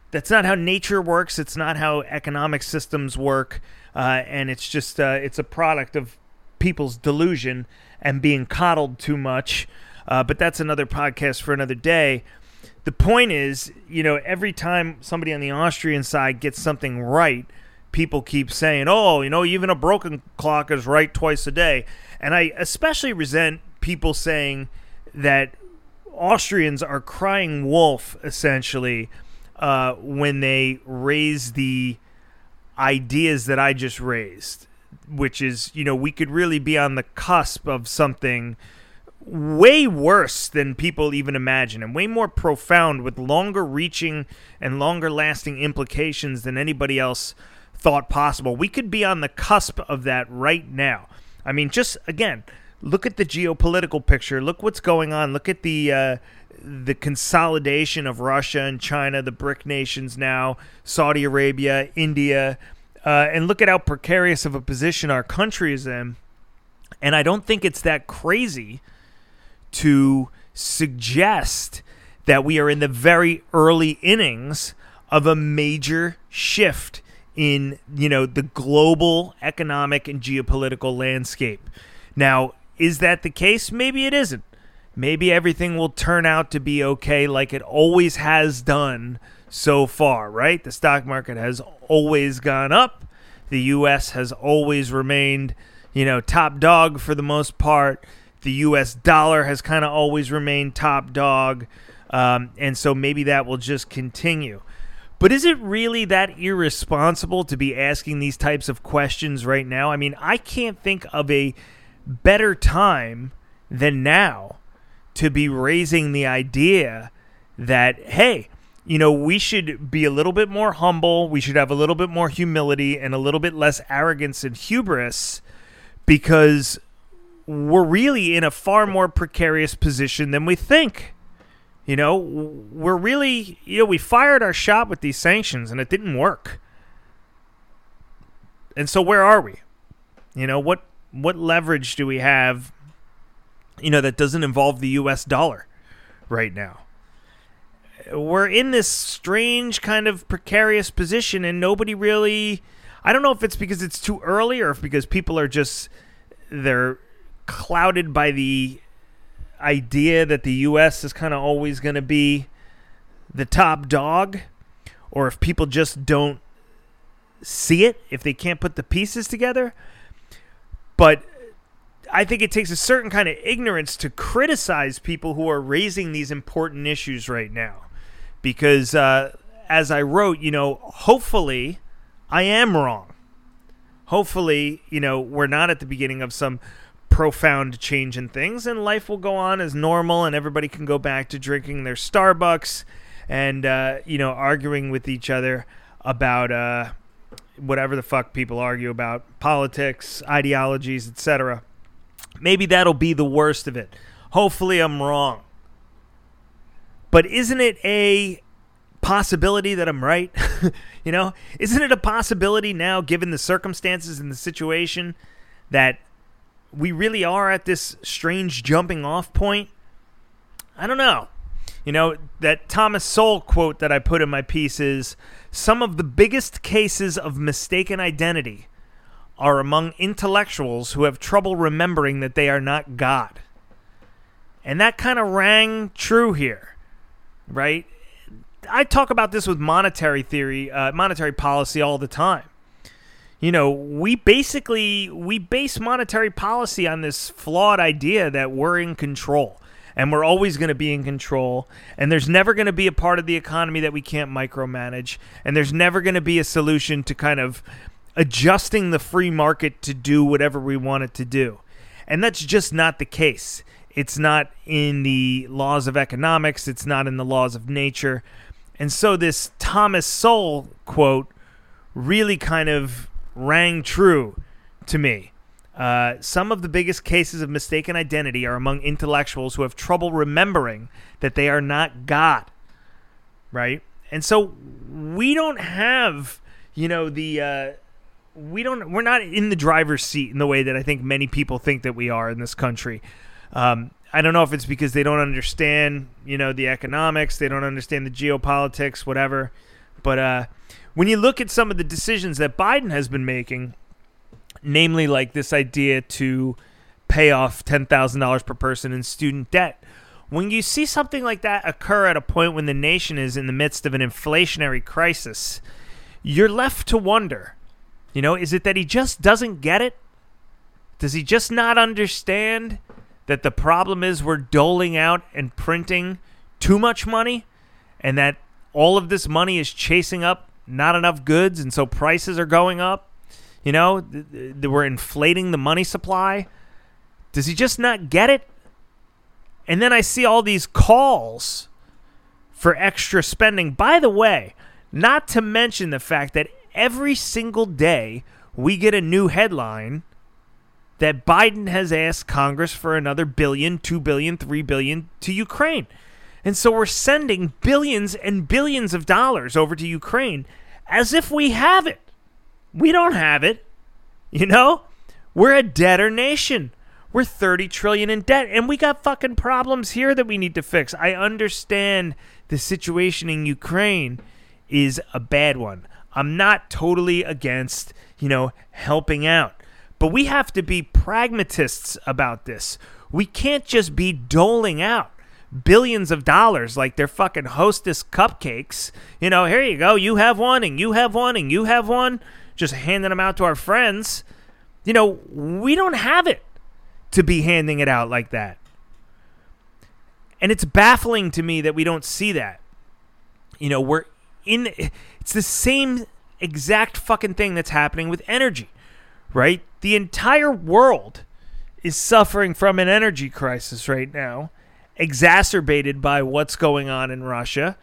that's not how nature works. It's not how economic systems work. Uh, and it's just uh, it's a product of people's delusion and being coddled too much. Uh, but that's another podcast for another day. The point is, you know, every time somebody on the Austrian side gets something right, people keep saying, oh, you know, even a broken clock is right twice a day. And I especially resent people saying that Austrians are crying wolf, essentially, uh, when they raise the ideas that I just raised, which is, you know, we could really be on the cusp of something way worse than people even imagine and way more profound with longer reaching and longer lasting implications than anybody else thought possible. We could be on the cusp of that right now. I mean, just again, look at the geopolitical picture. Look what's going on. Look at the uh, the consolidation of Russia and China, the BRIC nations now, Saudi Arabia, India, uh, and look at how precarious of a position our country is in. And I don't think it's that crazy to suggest that we are in the very early innings of a major shift in you know the global economic and geopolitical landscape. Now, is that the case? Maybe it isn't. Maybe everything will turn out to be okay like it always has done so far, right? The stock market has always gone up. The US has always remained, you know, top dog for the most part. The US dollar has kind of always remained top dog. Um, and so maybe that will just continue. But is it really that irresponsible to be asking these types of questions right now? I mean, I can't think of a better time than now to be raising the idea that, hey, you know, we should be a little bit more humble. We should have a little bit more humility and a little bit less arrogance and hubris because we're really in a far more precarious position than we think. You know, we're really, you know, we fired our shot with these sanctions and it didn't work. And so where are we? You know, what what leverage do we have, you know, that doesn't involve the US dollar right now? We're in this strange kind of precarious position and nobody really I don't know if it's because it's too early or if because people are just they're clouded by the idea that the U.S. is kind of always going to be the top dog, or if people just don't see it, if they can't put the pieces together. But I think it takes a certain kind of ignorance to criticize people who are raising these important issues right now. Because uh, as I wrote, you know, hopefully I am wrong. Hopefully, you know, we're not at the beginning of some profound change in things, and life will go on as normal, and everybody can go back to drinking their Starbucks and uh, you know arguing with each other about uh, whatever the fuck people argue about politics, ideologies, etc. Maybe that'll be the worst of it. Hopefully, I'm wrong. But isn't it a possibility that I'm right? you know, isn't it a possibility now, given the circumstances and the situation, that we really are at this strange jumping off point. I don't know. You know, that Thomas Sowell quote that I put in my piece is some of the biggest cases of mistaken identity are among intellectuals who have trouble remembering that they are not God. And that kind of rang true here, right? I talk about this with monetary theory, uh, monetary policy all the time you know, we basically we base monetary policy on this flawed idea that we're in control and we're always going to be in control and there's never going to be a part of the economy that we can't micromanage and there's never going to be a solution to kind of adjusting the free market to do whatever we want it to do. And that's just not the case. It's not in the laws of economics, it's not in the laws of nature. And so this Thomas Sowell quote really kind of rang true to me. Uh, some of the biggest cases of mistaken identity are among intellectuals who have trouble remembering that they are not God. Right? And so we don't have, you know, the. Uh, we don't we're not in the driver's seat in the way that I think many people think that we are in this country. Um, I don't know if it's because they don't understand, you know, the economics, they don't understand the geopolitics, whatever. But uh, when you look at some of the decisions that Biden has been making, namely like this idea to pay off $10,000 per person in student debt. When you see something like that occur at a point when the nation is in the midst of an inflationary crisis, you're left to wonder, you know, is it that he just doesn't get it? Does he just not understand that the problem is we're doling out and printing too much money and that all of this money is chasing up not enough goods and so prices are going up? You know, th- th- we're inflating the money supply. Does he just not get it? And then I see all these calls for extra spending. By the way, not to mention the fact that every single day we get a new headline that Biden has asked Congress for another billion, two billion, three billion to Ukraine. And so we're sending billions and billions of dollars over to Ukraine as if we have it. We don't have it. You know? We're a debtor nation. We're 30 trillion in debt and we got fucking problems here that we need to fix. I understand the situation in Ukraine is a bad one. I'm not totally against, you know, helping out. But we have to be pragmatists about this. We can't just be doling out billions of dollars like they're fucking hostess cupcakes. You know, here you go. You have one and you have one and you have one. Just handing them out to our friends. You know, we don't have it to be handing it out like that. And it's baffling to me that we don't see that. You know, we're in it's the same exact fucking thing that's happening with energy, right? The entire world is suffering from an energy crisis right now, exacerbated by what's going on in Russia.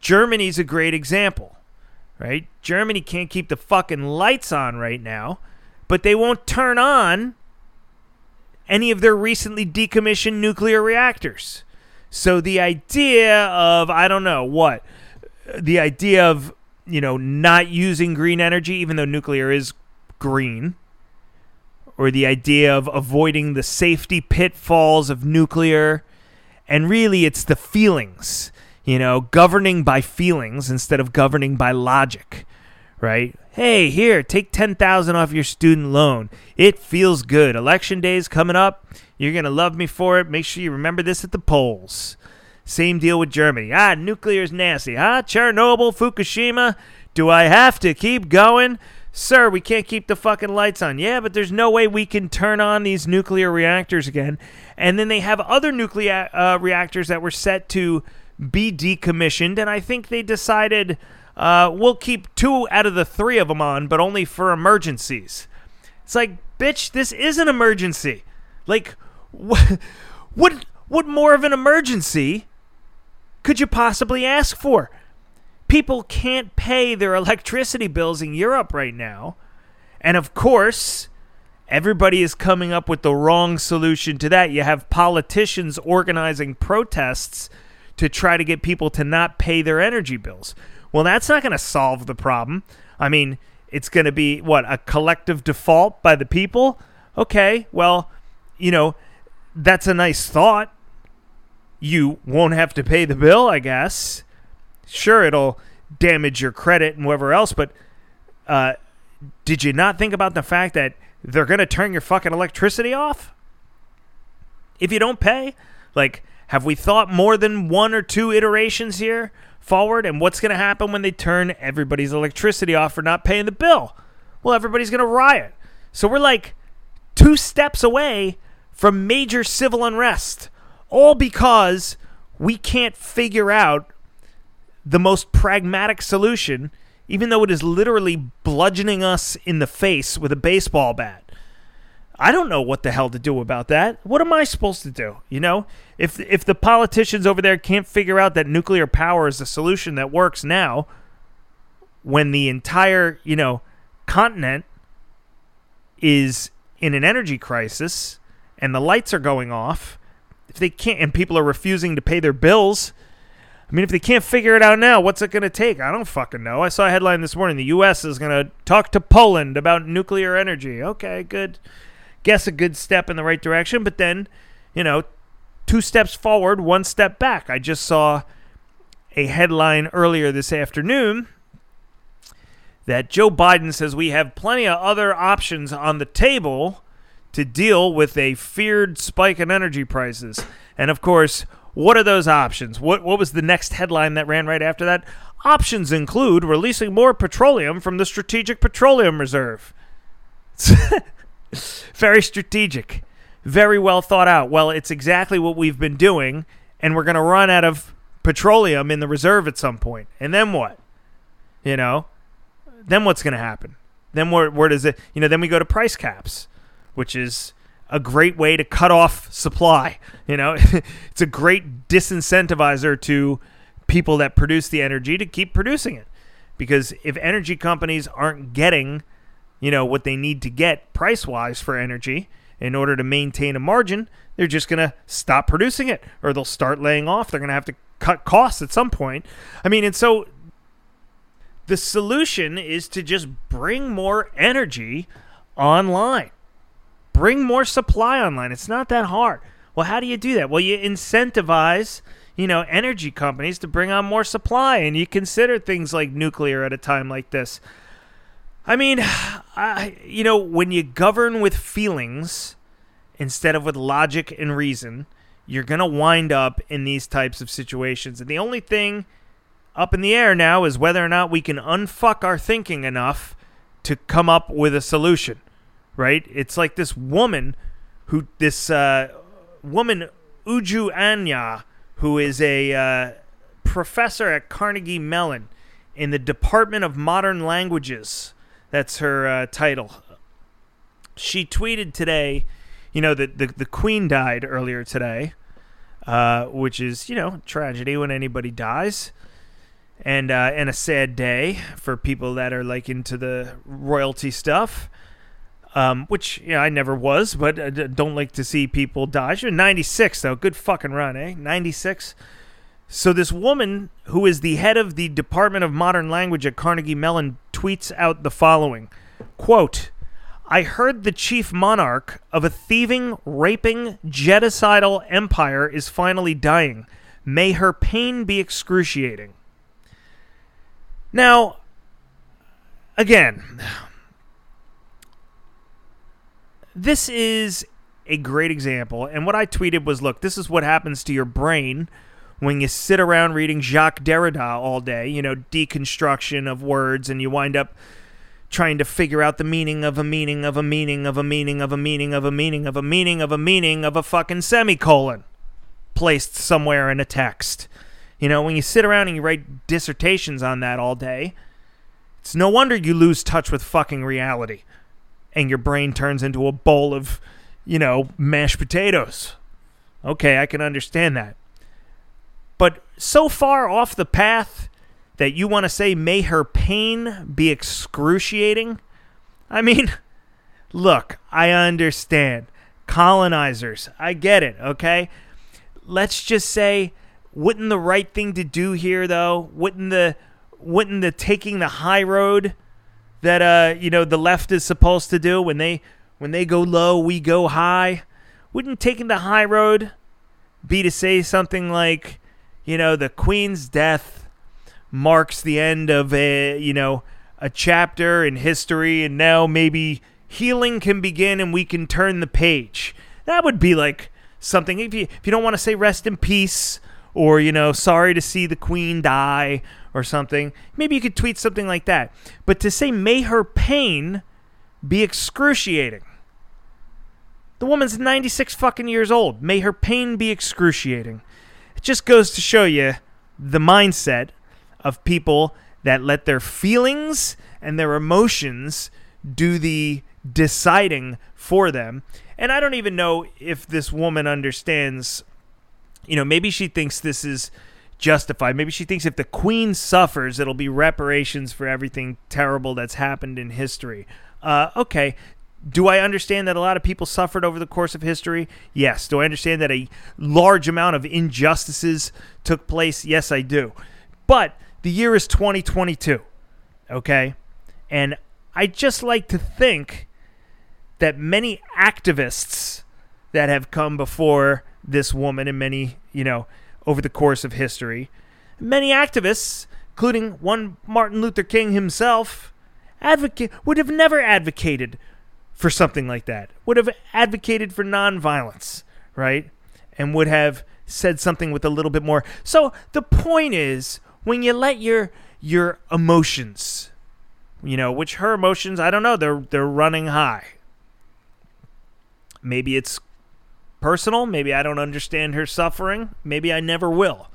Germany's a great example, right? Germany can't keep the fucking lights on right now, but they won't turn on any of their recently decommissioned nuclear reactors. So the idea of, I don't know, what? The idea of, you know, not using green energy, even though nuclear is green, or the idea of avoiding the safety pitfalls of nuclear. And really, it's the feelings, you know, governing by feelings instead of governing by logic, right? Hey, here, take 10,000 off your student loan. It feels good. Election day is coming up. You're going to love me for it. Make sure you remember this at the polls. Same deal with Germany. Ah, nuclear's nasty. Ah, Chernobyl, Fukushima. Do I have to keep going? Sir, we can't keep the fucking lights on. Yeah, but there's no way we can turn on these nuclear reactors again. And then they have other nuclear uh, reactors that were set to be decommissioned, and I think they decided uh, we'll keep two out of the three of them on, but only for emergencies. It's like, bitch, this is an emergency. Like, what, what, what more of an emergency could you possibly ask for? People can't pay their electricity bills in Europe right now. And of course, everybody is coming up with the wrong solution to that. You have politicians organizing protests to try to get people to not pay their energy bills. Well, that's not going to solve the problem. I mean, it's going to be what a collective default by the people. Okay, well, you know, that's a nice thought. You won't have to pay the bill, I guess. Sure, it'll damage your credit and whatever else, but uh, did you not think about the fact that they're going to turn your fucking electricity off? If you don't pay? Like, have we thought more than one or two iterations here? forward and what's going to happen when they turn everybody's electricity off for not paying the bill? Well, everybody's going to riot. So we're like two steps away from major civil unrest, all because we can't figure out the most pragmatic solution, even though it is literally bludgeoning us in the face with a baseball bat. I don't know what the hell to do about that. What am I supposed to do? You know, if if the politicians over there can't figure out that nuclear power is the solution that works now, when the entire you know continent is in an energy crisis and the lights are going off, if they can't and people are refusing to pay their bills, I mean, if they can't figure it out now, what's it going to take? I don't fucking know. I saw a headline this morning: the U.S. is going to talk to Poland about nuclear energy. Okay, good guess a good step in the right direction, but then, you know, two steps forward, one step back. I just saw a headline earlier this afternoon that Joe Biden says we have plenty of other options on the table to deal with a feared spike in energy prices. And of course, what are those options? What what was the next headline that ran right after that? Options include releasing more petroleum from the Strategic Petroleum Reserve. Very strategic. Very well thought out. Well, it's exactly what we've been doing, and we're going to run out of petroleum in the reserve at some point. And then what? You know? Then what's going to happen? Then where, where does it, you know, then we go to price caps, which is a great way to cut off supply. You know, it's a great disincentivizer to people that produce the energy to keep producing it. Because if energy companies aren't getting, you know, what they need to get price wise for energy in order to maintain a margin, they're just going to stop producing it or they'll start laying off. They're going to have to cut costs at some point. I mean, and so the solution is to just bring more energy online bring more supply online. It's not that hard. Well, how do you do that? Well, you incentivize, you know, energy companies to bring on more supply, and you consider things like nuclear at a time like this. I mean, I, you know, when you govern with feelings instead of with logic and reason, you're going to wind up in these types of situations. And the only thing up in the air now is whether or not we can unfuck our thinking enough to come up with a solution right? It's like this woman who this uh, woman Uju Anya, who is a uh, professor at Carnegie Mellon in the Department of Modern Languages. That's her uh, title. She tweeted today, you know, that the, the Queen died earlier today, uh, which is, you know, tragedy when anybody dies. And uh, and a sad day for people that are like into the royalty stuff um, which you know, I never was, but I don't like to see people was 96, though. Good fucking run, eh? 96. So this woman, who is the head of the Department of Modern Language at Carnegie Mellon, tweets out the following quote, I heard the chief monarch of a thieving, raping, genocidal empire is finally dying. May her pain be excruciating. Now, again, this is a great example. And what I tweeted was look, this is what happens to your brain when you sit around reading Jacques Derrida all day, you know, deconstruction of words, and you wind up trying to figure out the meaning of a meaning of a meaning of a meaning of a meaning of a meaning of a meaning of a meaning of a fucking semicolon placed somewhere in a text. You know, when you sit around and you write dissertations on that all day, it's no wonder you lose touch with fucking reality and your brain turns into a bowl of, you know, mashed potatoes. Okay, I can understand that. But so far off the path that you want to say, may her pain be excruciating? I mean, look, I understand. Colonizers, I get it, okay? Let's just say, wouldn't the right thing to do here, though, wouldn't the wouldn't the taking the high road that uh you know the left is supposed to do when they when they go low we go high. Wouldn't taking the high road be to say something like you know the queen's death marks the end of a you know a chapter in history and now maybe healing can begin and we can turn the page? That would be like something. If you if you don't want to say rest in peace or you know sorry to see the queen die or something. Maybe you could tweet something like that. But to say, may her pain be excruciating. The woman's 96 fucking years old. May her pain be excruciating. It just goes to show you the mindset of people that let their feelings and their emotions do the deciding for them. And I don't even know if this woman understands, you know, maybe she thinks this is justified. Maybe she thinks if the queen suffers, it'll be reparations for everything terrible that's happened in history. Uh, okay. Do I understand that a lot of people suffered over the course of history? Yes. Do I understand that a large amount of injustices took place? Yes, I do. But the year is 2022. Okay. And I just like to think that many activists that have come before this woman and many, you know, over the course of history. Many activists, including one Martin Luther King himself, advocate would have never advocated for something like that. Would have advocated for nonviolence, right? And would have said something with a little bit more. So the point is, when you let your your emotions, you know, which her emotions, I don't know, they're they're running high. Maybe it's personal, maybe I don't understand her suffering, maybe I never will.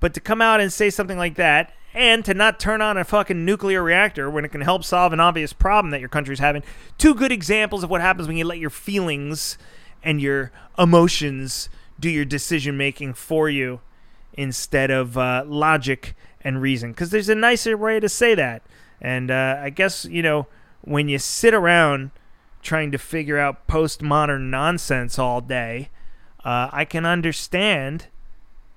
But to come out and say something like that and to not turn on a fucking nuclear reactor when it can help solve an obvious problem that your country's having. Two good examples of what happens when you let your feelings and your emotions do your decision making for you instead of uh, logic and reason. Because there's a nicer way to say that. And uh, I guess, you know, when you sit around trying to figure out postmodern nonsense all day, uh, I can understand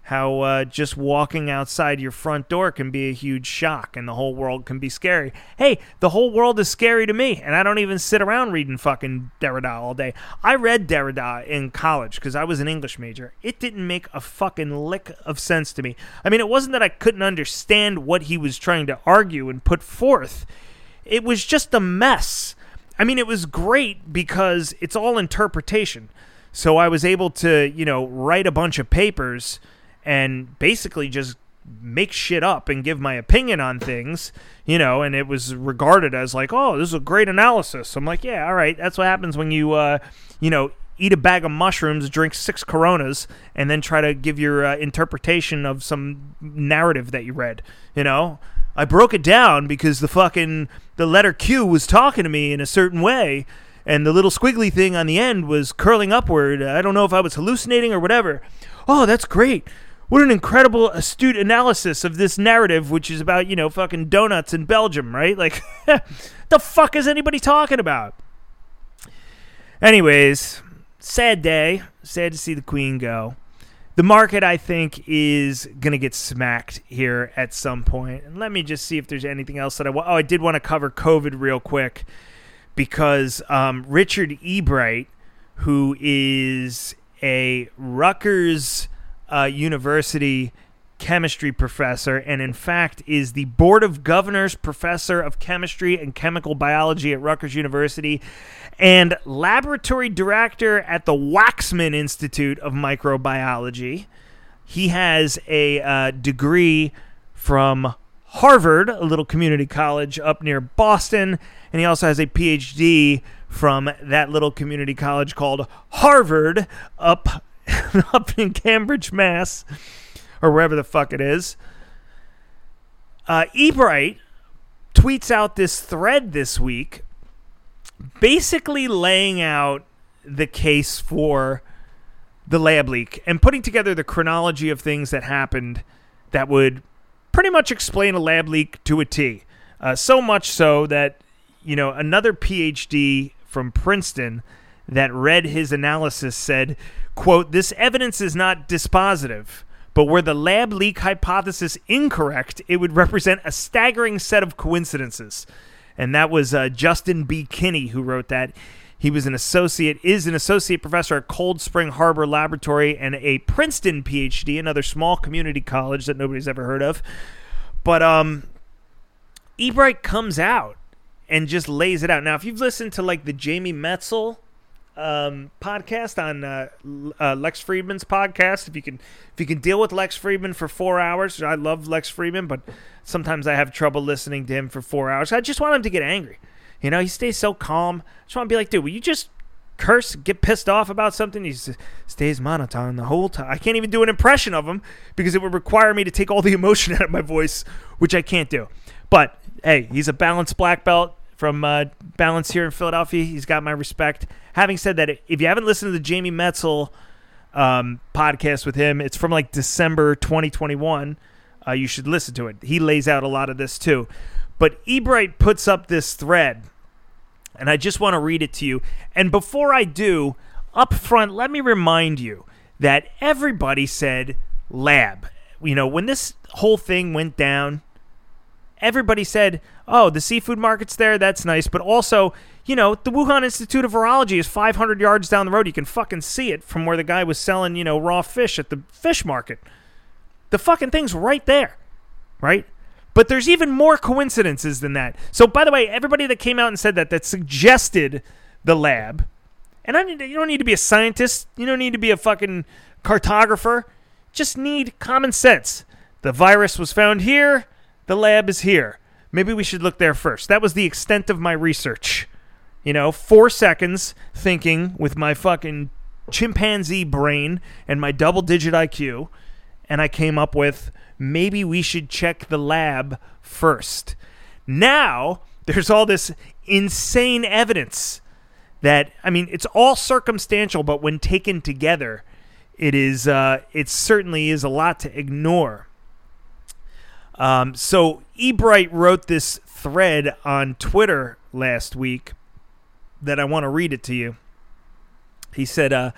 how uh, just walking outside your front door can be a huge shock and the whole world can be scary. Hey, the whole world is scary to me, and I don't even sit around reading fucking Derrida all day. I read Derrida in college because I was an English major. It didn't make a fucking lick of sense to me. I mean, it wasn't that I couldn't understand what he was trying to argue and put forth, it was just a mess. I mean, it was great because it's all interpretation. So I was able to, you know, write a bunch of papers and basically just make shit up and give my opinion on things, you know, and it was regarded as like, oh, this is a great analysis. I'm like, yeah, all right, that's what happens when you, uh, you know, eat a bag of mushrooms, drink six Coronas, and then try to give your uh, interpretation of some narrative that you read. You know, I broke it down because the fucking the letter Q was talking to me in a certain way. And the little squiggly thing on the end was curling upward. I don't know if I was hallucinating or whatever. Oh, that's great what an incredible astute analysis of this narrative which is about you know fucking donuts in belgium right like the fuck is anybody talking about anyways sad day sad to see the queen go the market i think is going to get smacked here at some point. And let me just see if there's anything else that i want oh i did want to cover covid real quick because um, richard ebright who is a rutgers uh, University chemistry professor, and in fact is the Board of Governors professor of chemistry and chemical biology at Rutgers University, and laboratory director at the Waksman Institute of Microbiology. He has a uh, degree from Harvard, a little community college up near Boston, and he also has a PhD from that little community college called Harvard up up in Cambridge, Mass, or wherever the fuck it is. Uh, Ebright tweets out this thread this week, basically laying out the case for the lab leak and putting together the chronology of things that happened that would pretty much explain a lab leak to a T. Uh, so much so that, you know, another PhD from Princeton that read his analysis said quote, this evidence is not dispositive, but were the lab leak hypothesis incorrect, it would represent a staggering set of coincidences. And that was uh, Justin B. Kinney who wrote that. He was an associate, is an associate professor at Cold Spring Harbor Laboratory and a Princeton PhD, another small community college that nobody's ever heard of. But um, Ebright comes out and just lays it out. Now, if you've listened to like the Jamie Metzl um, podcast on uh, uh, Lex Fridman's podcast. If you can, if you can deal with Lex Fridman for four hours, I love Lex Fridman, but sometimes I have trouble listening to him for four hours. I just want him to get angry. You know, he stays so calm. I just want to be like, dude, will you just curse, get pissed off about something? He stays monotone the whole time. I can't even do an impression of him because it would require me to take all the emotion out of my voice, which I can't do. But hey, he's a balanced black belt from uh, Balance here in Philadelphia. He's got my respect. Having said that, if you haven't listened to the Jamie Metzl um, podcast with him, it's from like December 2021. Uh, you should listen to it. He lays out a lot of this too. But Ebright puts up this thread, and I just want to read it to you. And before I do, up front, let me remind you that everybody said lab. You know, when this whole thing went down, everybody said, "Oh, the seafood market's there. That's nice." But also, you know, the Wuhan Institute of Virology is 500 yards down the road. You can fucking see it from where the guy was selling, you know, raw fish at the fish market. The fucking thing's right there, right? But there's even more coincidences than that. So, by the way, everybody that came out and said that, that suggested the lab, and I need, you don't need to be a scientist, you don't need to be a fucking cartographer, just need common sense. The virus was found here, the lab is here. Maybe we should look there first. That was the extent of my research. You know, four seconds thinking with my fucking chimpanzee brain and my double digit IQ, and I came up with maybe we should check the lab first. Now, there's all this insane evidence that, I mean, it's all circumstantial, but when taken together, it is, uh, it certainly is a lot to ignore. Um, so, Ebright wrote this thread on Twitter last week that I want to read it to you. He said, uh,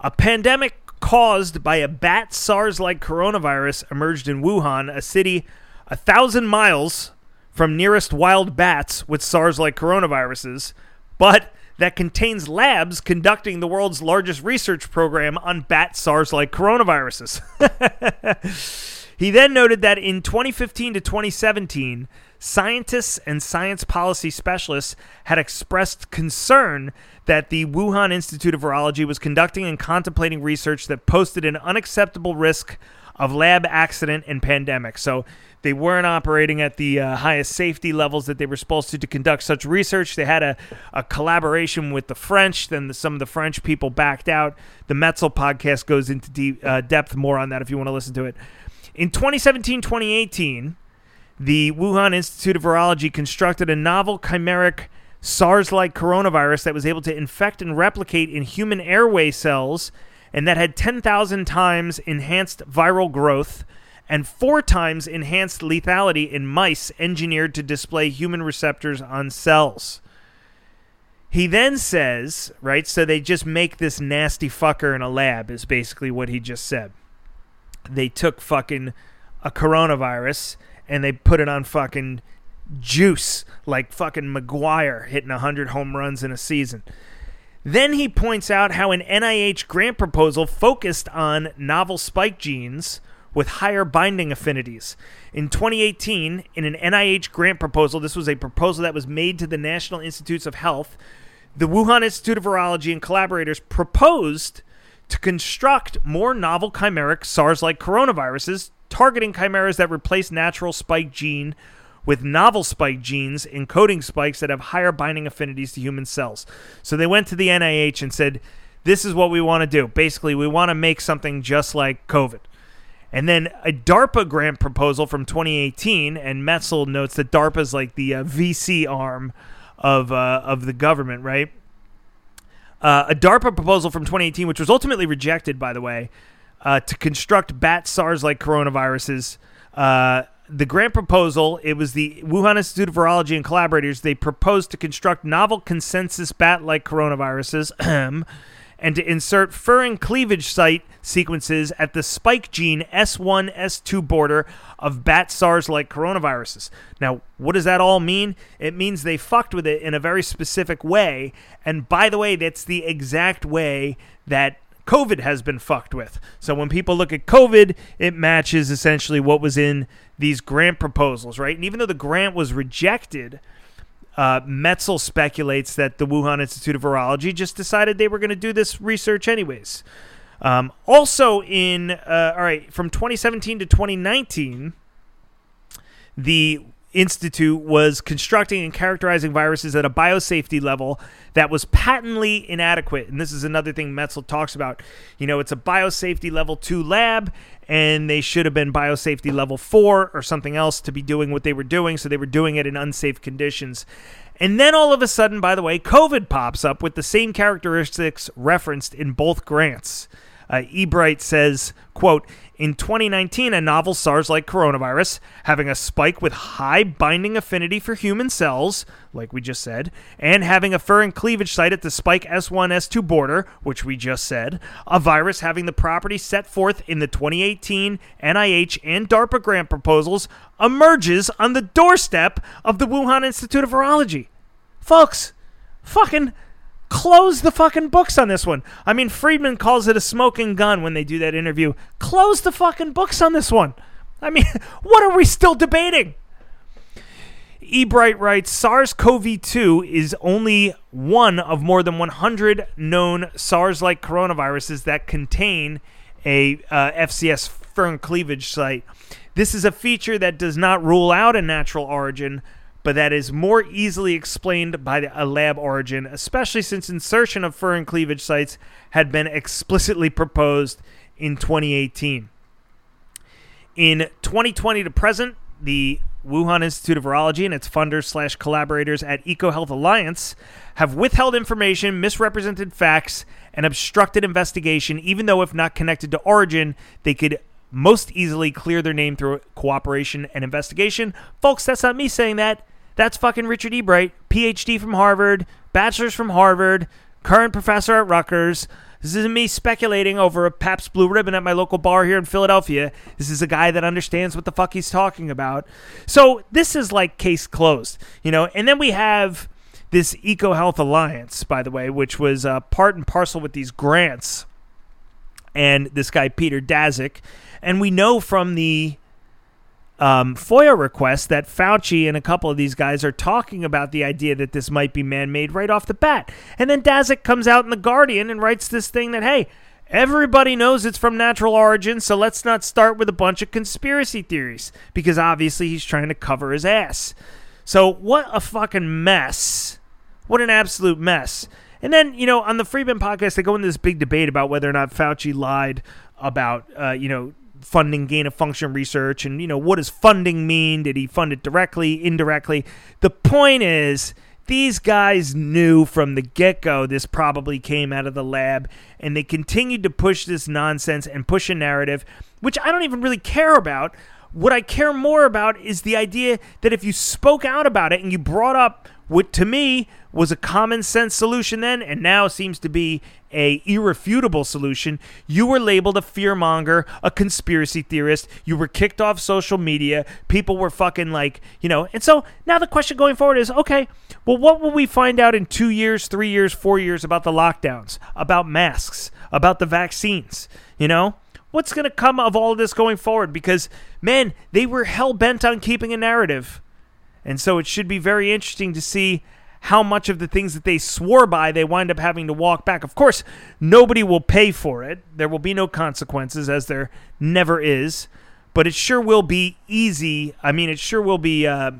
A pandemic caused by a bat SARS like coronavirus emerged in Wuhan, a city a thousand miles from nearest wild bats with SARS like coronaviruses, but that contains labs conducting the world's largest research program on bat SARS like coronaviruses. he then noted that in 2015 to 2017, scientists and science policy specialists had expressed concern that the Wuhan Institute of Virology was conducting and contemplating research that posted an unacceptable risk of lab accident and pandemic. So they weren't operating at the uh, highest safety levels that they were supposed to to conduct such research. They had a, a collaboration with the French. Then the, some of the French people backed out. The Metzl podcast goes into deep, uh, depth more on that if you want to listen to it. In 2017 2018, the Wuhan Institute of Virology constructed a novel chimeric SARS like coronavirus that was able to infect and replicate in human airway cells and that had 10,000 times enhanced viral growth and four times enhanced lethality in mice engineered to display human receptors on cells. He then says, right, so they just make this nasty fucker in a lab, is basically what he just said. They took fucking a coronavirus and they put it on fucking juice like fucking McGwire hitting 100 home runs in a season. Then he points out how an NIH grant proposal focused on novel spike genes with higher binding affinities. In 2018, in an NIH grant proposal, this was a proposal that was made to the National Institutes of Health, the Wuhan Institute of Virology and collaborators proposed to construct more novel chimeric SARS like coronaviruses targeting chimeras that replace natural spike gene with novel spike genes encoding spikes that have higher binding affinities to human cells. So they went to the NIH and said, This is what we want to do. Basically, we want to make something just like COVID. And then a DARPA grant proposal from 2018, and Metzl notes that DARPA is like the uh, VC arm of uh, of the government, right? Uh, a DARPA proposal from 2018, which was ultimately rejected, by the way, uh, to construct bat SARS-like coronaviruses uh, the grant proposal, it was the Wuhan Institute of Virology and collaborators. They proposed to construct novel consensus bat-like coronaviruses and to insert furin cleavage site sequences at the spike gene S1 S2 border of bat SARS-like coronaviruses. Now, what does that all mean? It means they fucked with it in a very specific way. And by the way, that's the exact way that COVID has been fucked with. So when people look at COVID, it matches essentially what was in these grant proposals, right? And even though the grant was rejected, uh, Metzl speculates that the Wuhan Institute of Virology just decided they were going to do this research anyways. Um, also, in uh, all right, from 2017 to 2019, the Institute was constructing and characterizing viruses at a biosafety level that was patently inadequate. And this is another thing Metzl talks about. You know, it's a biosafety level two lab, and they should have been biosafety level four or something else to be doing what they were doing. So they were doing it in unsafe conditions. And then all of a sudden, by the way, COVID pops up with the same characteristics referenced in both grants. Uh, Ebright says, quote, in 2019, a novel SARS like coronavirus, having a spike with high binding affinity for human cells, like we just said, and having a furin cleavage site at the spike S1 S2 border, which we just said, a virus having the properties set forth in the 2018 NIH and DARPA grant proposals, emerges on the doorstep of the Wuhan Institute of Virology. Folks, fucking close the fucking books on this one. I mean, Fridman calls it a smoking gun when they do that interview. Close the fucking books on this one. I mean, what are we still debating? Ebright writes SARS CoV 2 is only one of more than 100 known SARS like coronaviruses that contain a uh, FCS furin cleavage site. This is a feature that does not rule out a natural origin, but that is more easily explained by a lab origin, especially since insertion of furin cleavage sites had been explicitly proposed in 2018. In 2020 to present, the Wuhan Institute of Virology and its funders slash collaborators at EcoHealth Alliance have withheld information, misrepresented facts, and obstructed investigation, even though, if not connected to origin, they could most easily clear their name through cooperation and investigation. Folks, that's not me saying that. That's fucking Richard Ebright, PhD from Harvard, bachelor's from Harvard, current professor at Rutgers, this isn't me speculating over a Pabst Blue Ribbon at my local bar here in Philadelphia. This is a guy that understands what the fuck he's talking about. So this is like case closed, you know. And then we have this EcoHealth Alliance, by the way, which was uh, part and parcel with these grants, and this guy Peter Daszak, and we know from the um, FOIA requests that Fauci and a couple of these guys are talking about the idea that this might be man made right off the bat. And then Daszak comes out in The Guardian and writes this thing that, hey, everybody knows it's from natural origin, so let's not start with a bunch of conspiracy theories because obviously he's trying to cover his ass. So, what a fucking mess. What an absolute mess. And then, you know, on the Fridman podcast, they go into this big debate about whether or not Fauci lied about, uh, you know, funding gain of function research and you know what does funding mean? Did he fund it directly indirectly? The point is these guys knew from the get-go this probably came out of the lab and they continued to push this nonsense and push a narrative which i don't even really care about. What i care more about is the idea that if you spoke out about it and you brought up what to me was a common sense solution then and now seems to be a irrefutable solution. You were labeled a fearmonger a conspiracy theorist. You were kicked off social media. People were fucking like you know. And so now the question going forward is okay well what will we find out in 2 years 3 years 4 years about the lockdowns about masks about the vaccines you know? What's going to come of all of this going forward? Because man they were hell bent on keeping a narrative. And so it should be very interesting to see how much of the things that they swore by they wind up having to walk back. Of course, nobody will pay for it. There will be no consequences, as there never is. But it sure will be easy. I mean, it sure will be uh,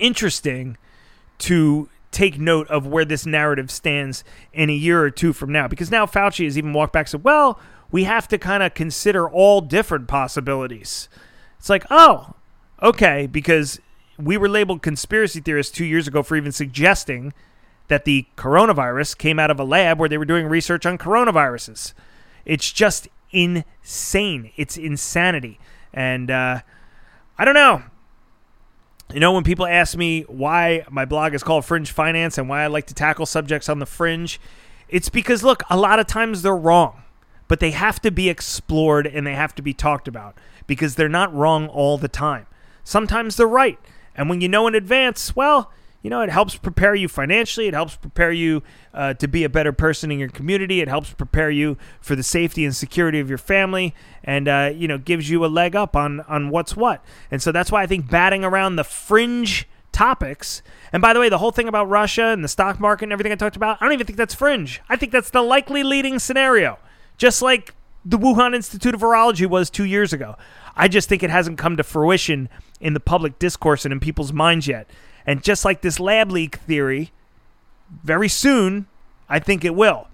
interesting to take note of where this narrative stands in a year or two from now. Because now Fauci has even walked back and said, well, we have to kind of consider all different possibilities. It's like, oh, okay, because we were labeled conspiracy theorists two years ago for even suggesting that the coronavirus came out of a lab where they were doing research on coronaviruses. It's just insane. It's insanity. And uh, I don't know. You know, when people ask me why my blog is called Fringe Finance and why I like to tackle subjects on the fringe, it's because, look, a lot of times they're wrong, but they have to be explored and they have to be talked about because they're not wrong all the time. Sometimes they're right. And when you know in advance, well, you know, it helps prepare you financially. It helps prepare you uh, to be a better person in your community. It helps prepare you for the safety and security of your family, and uh, you know, gives you a leg up on on what's what. And so that's why I think batting around the fringe topics. And by the way, the whole thing about Russia and the stock market and everything I talked about, I don't even think that's fringe. I think that's the likely leading scenario, just like the Wuhan Institute of Virology was two years ago. I just think it hasn't come to fruition in the public discourse and in people's minds yet. And just like this lab leak theory, very soon, I think it will.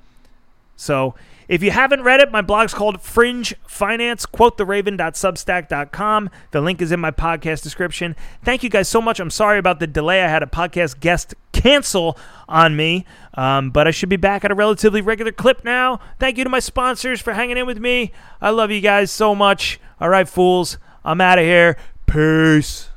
So if you haven't read it, my blog's called Fringe Finance, quoththeraven.substack.com. The link is in my podcast description. Thank you guys so much. I'm sorry about the delay. I had a podcast guest cancel on me, um, but I should be back at a relatively regular clip now. Thank you to my sponsors for hanging in with me. I love you guys so much. All right, fools, I'm out of here. Peace.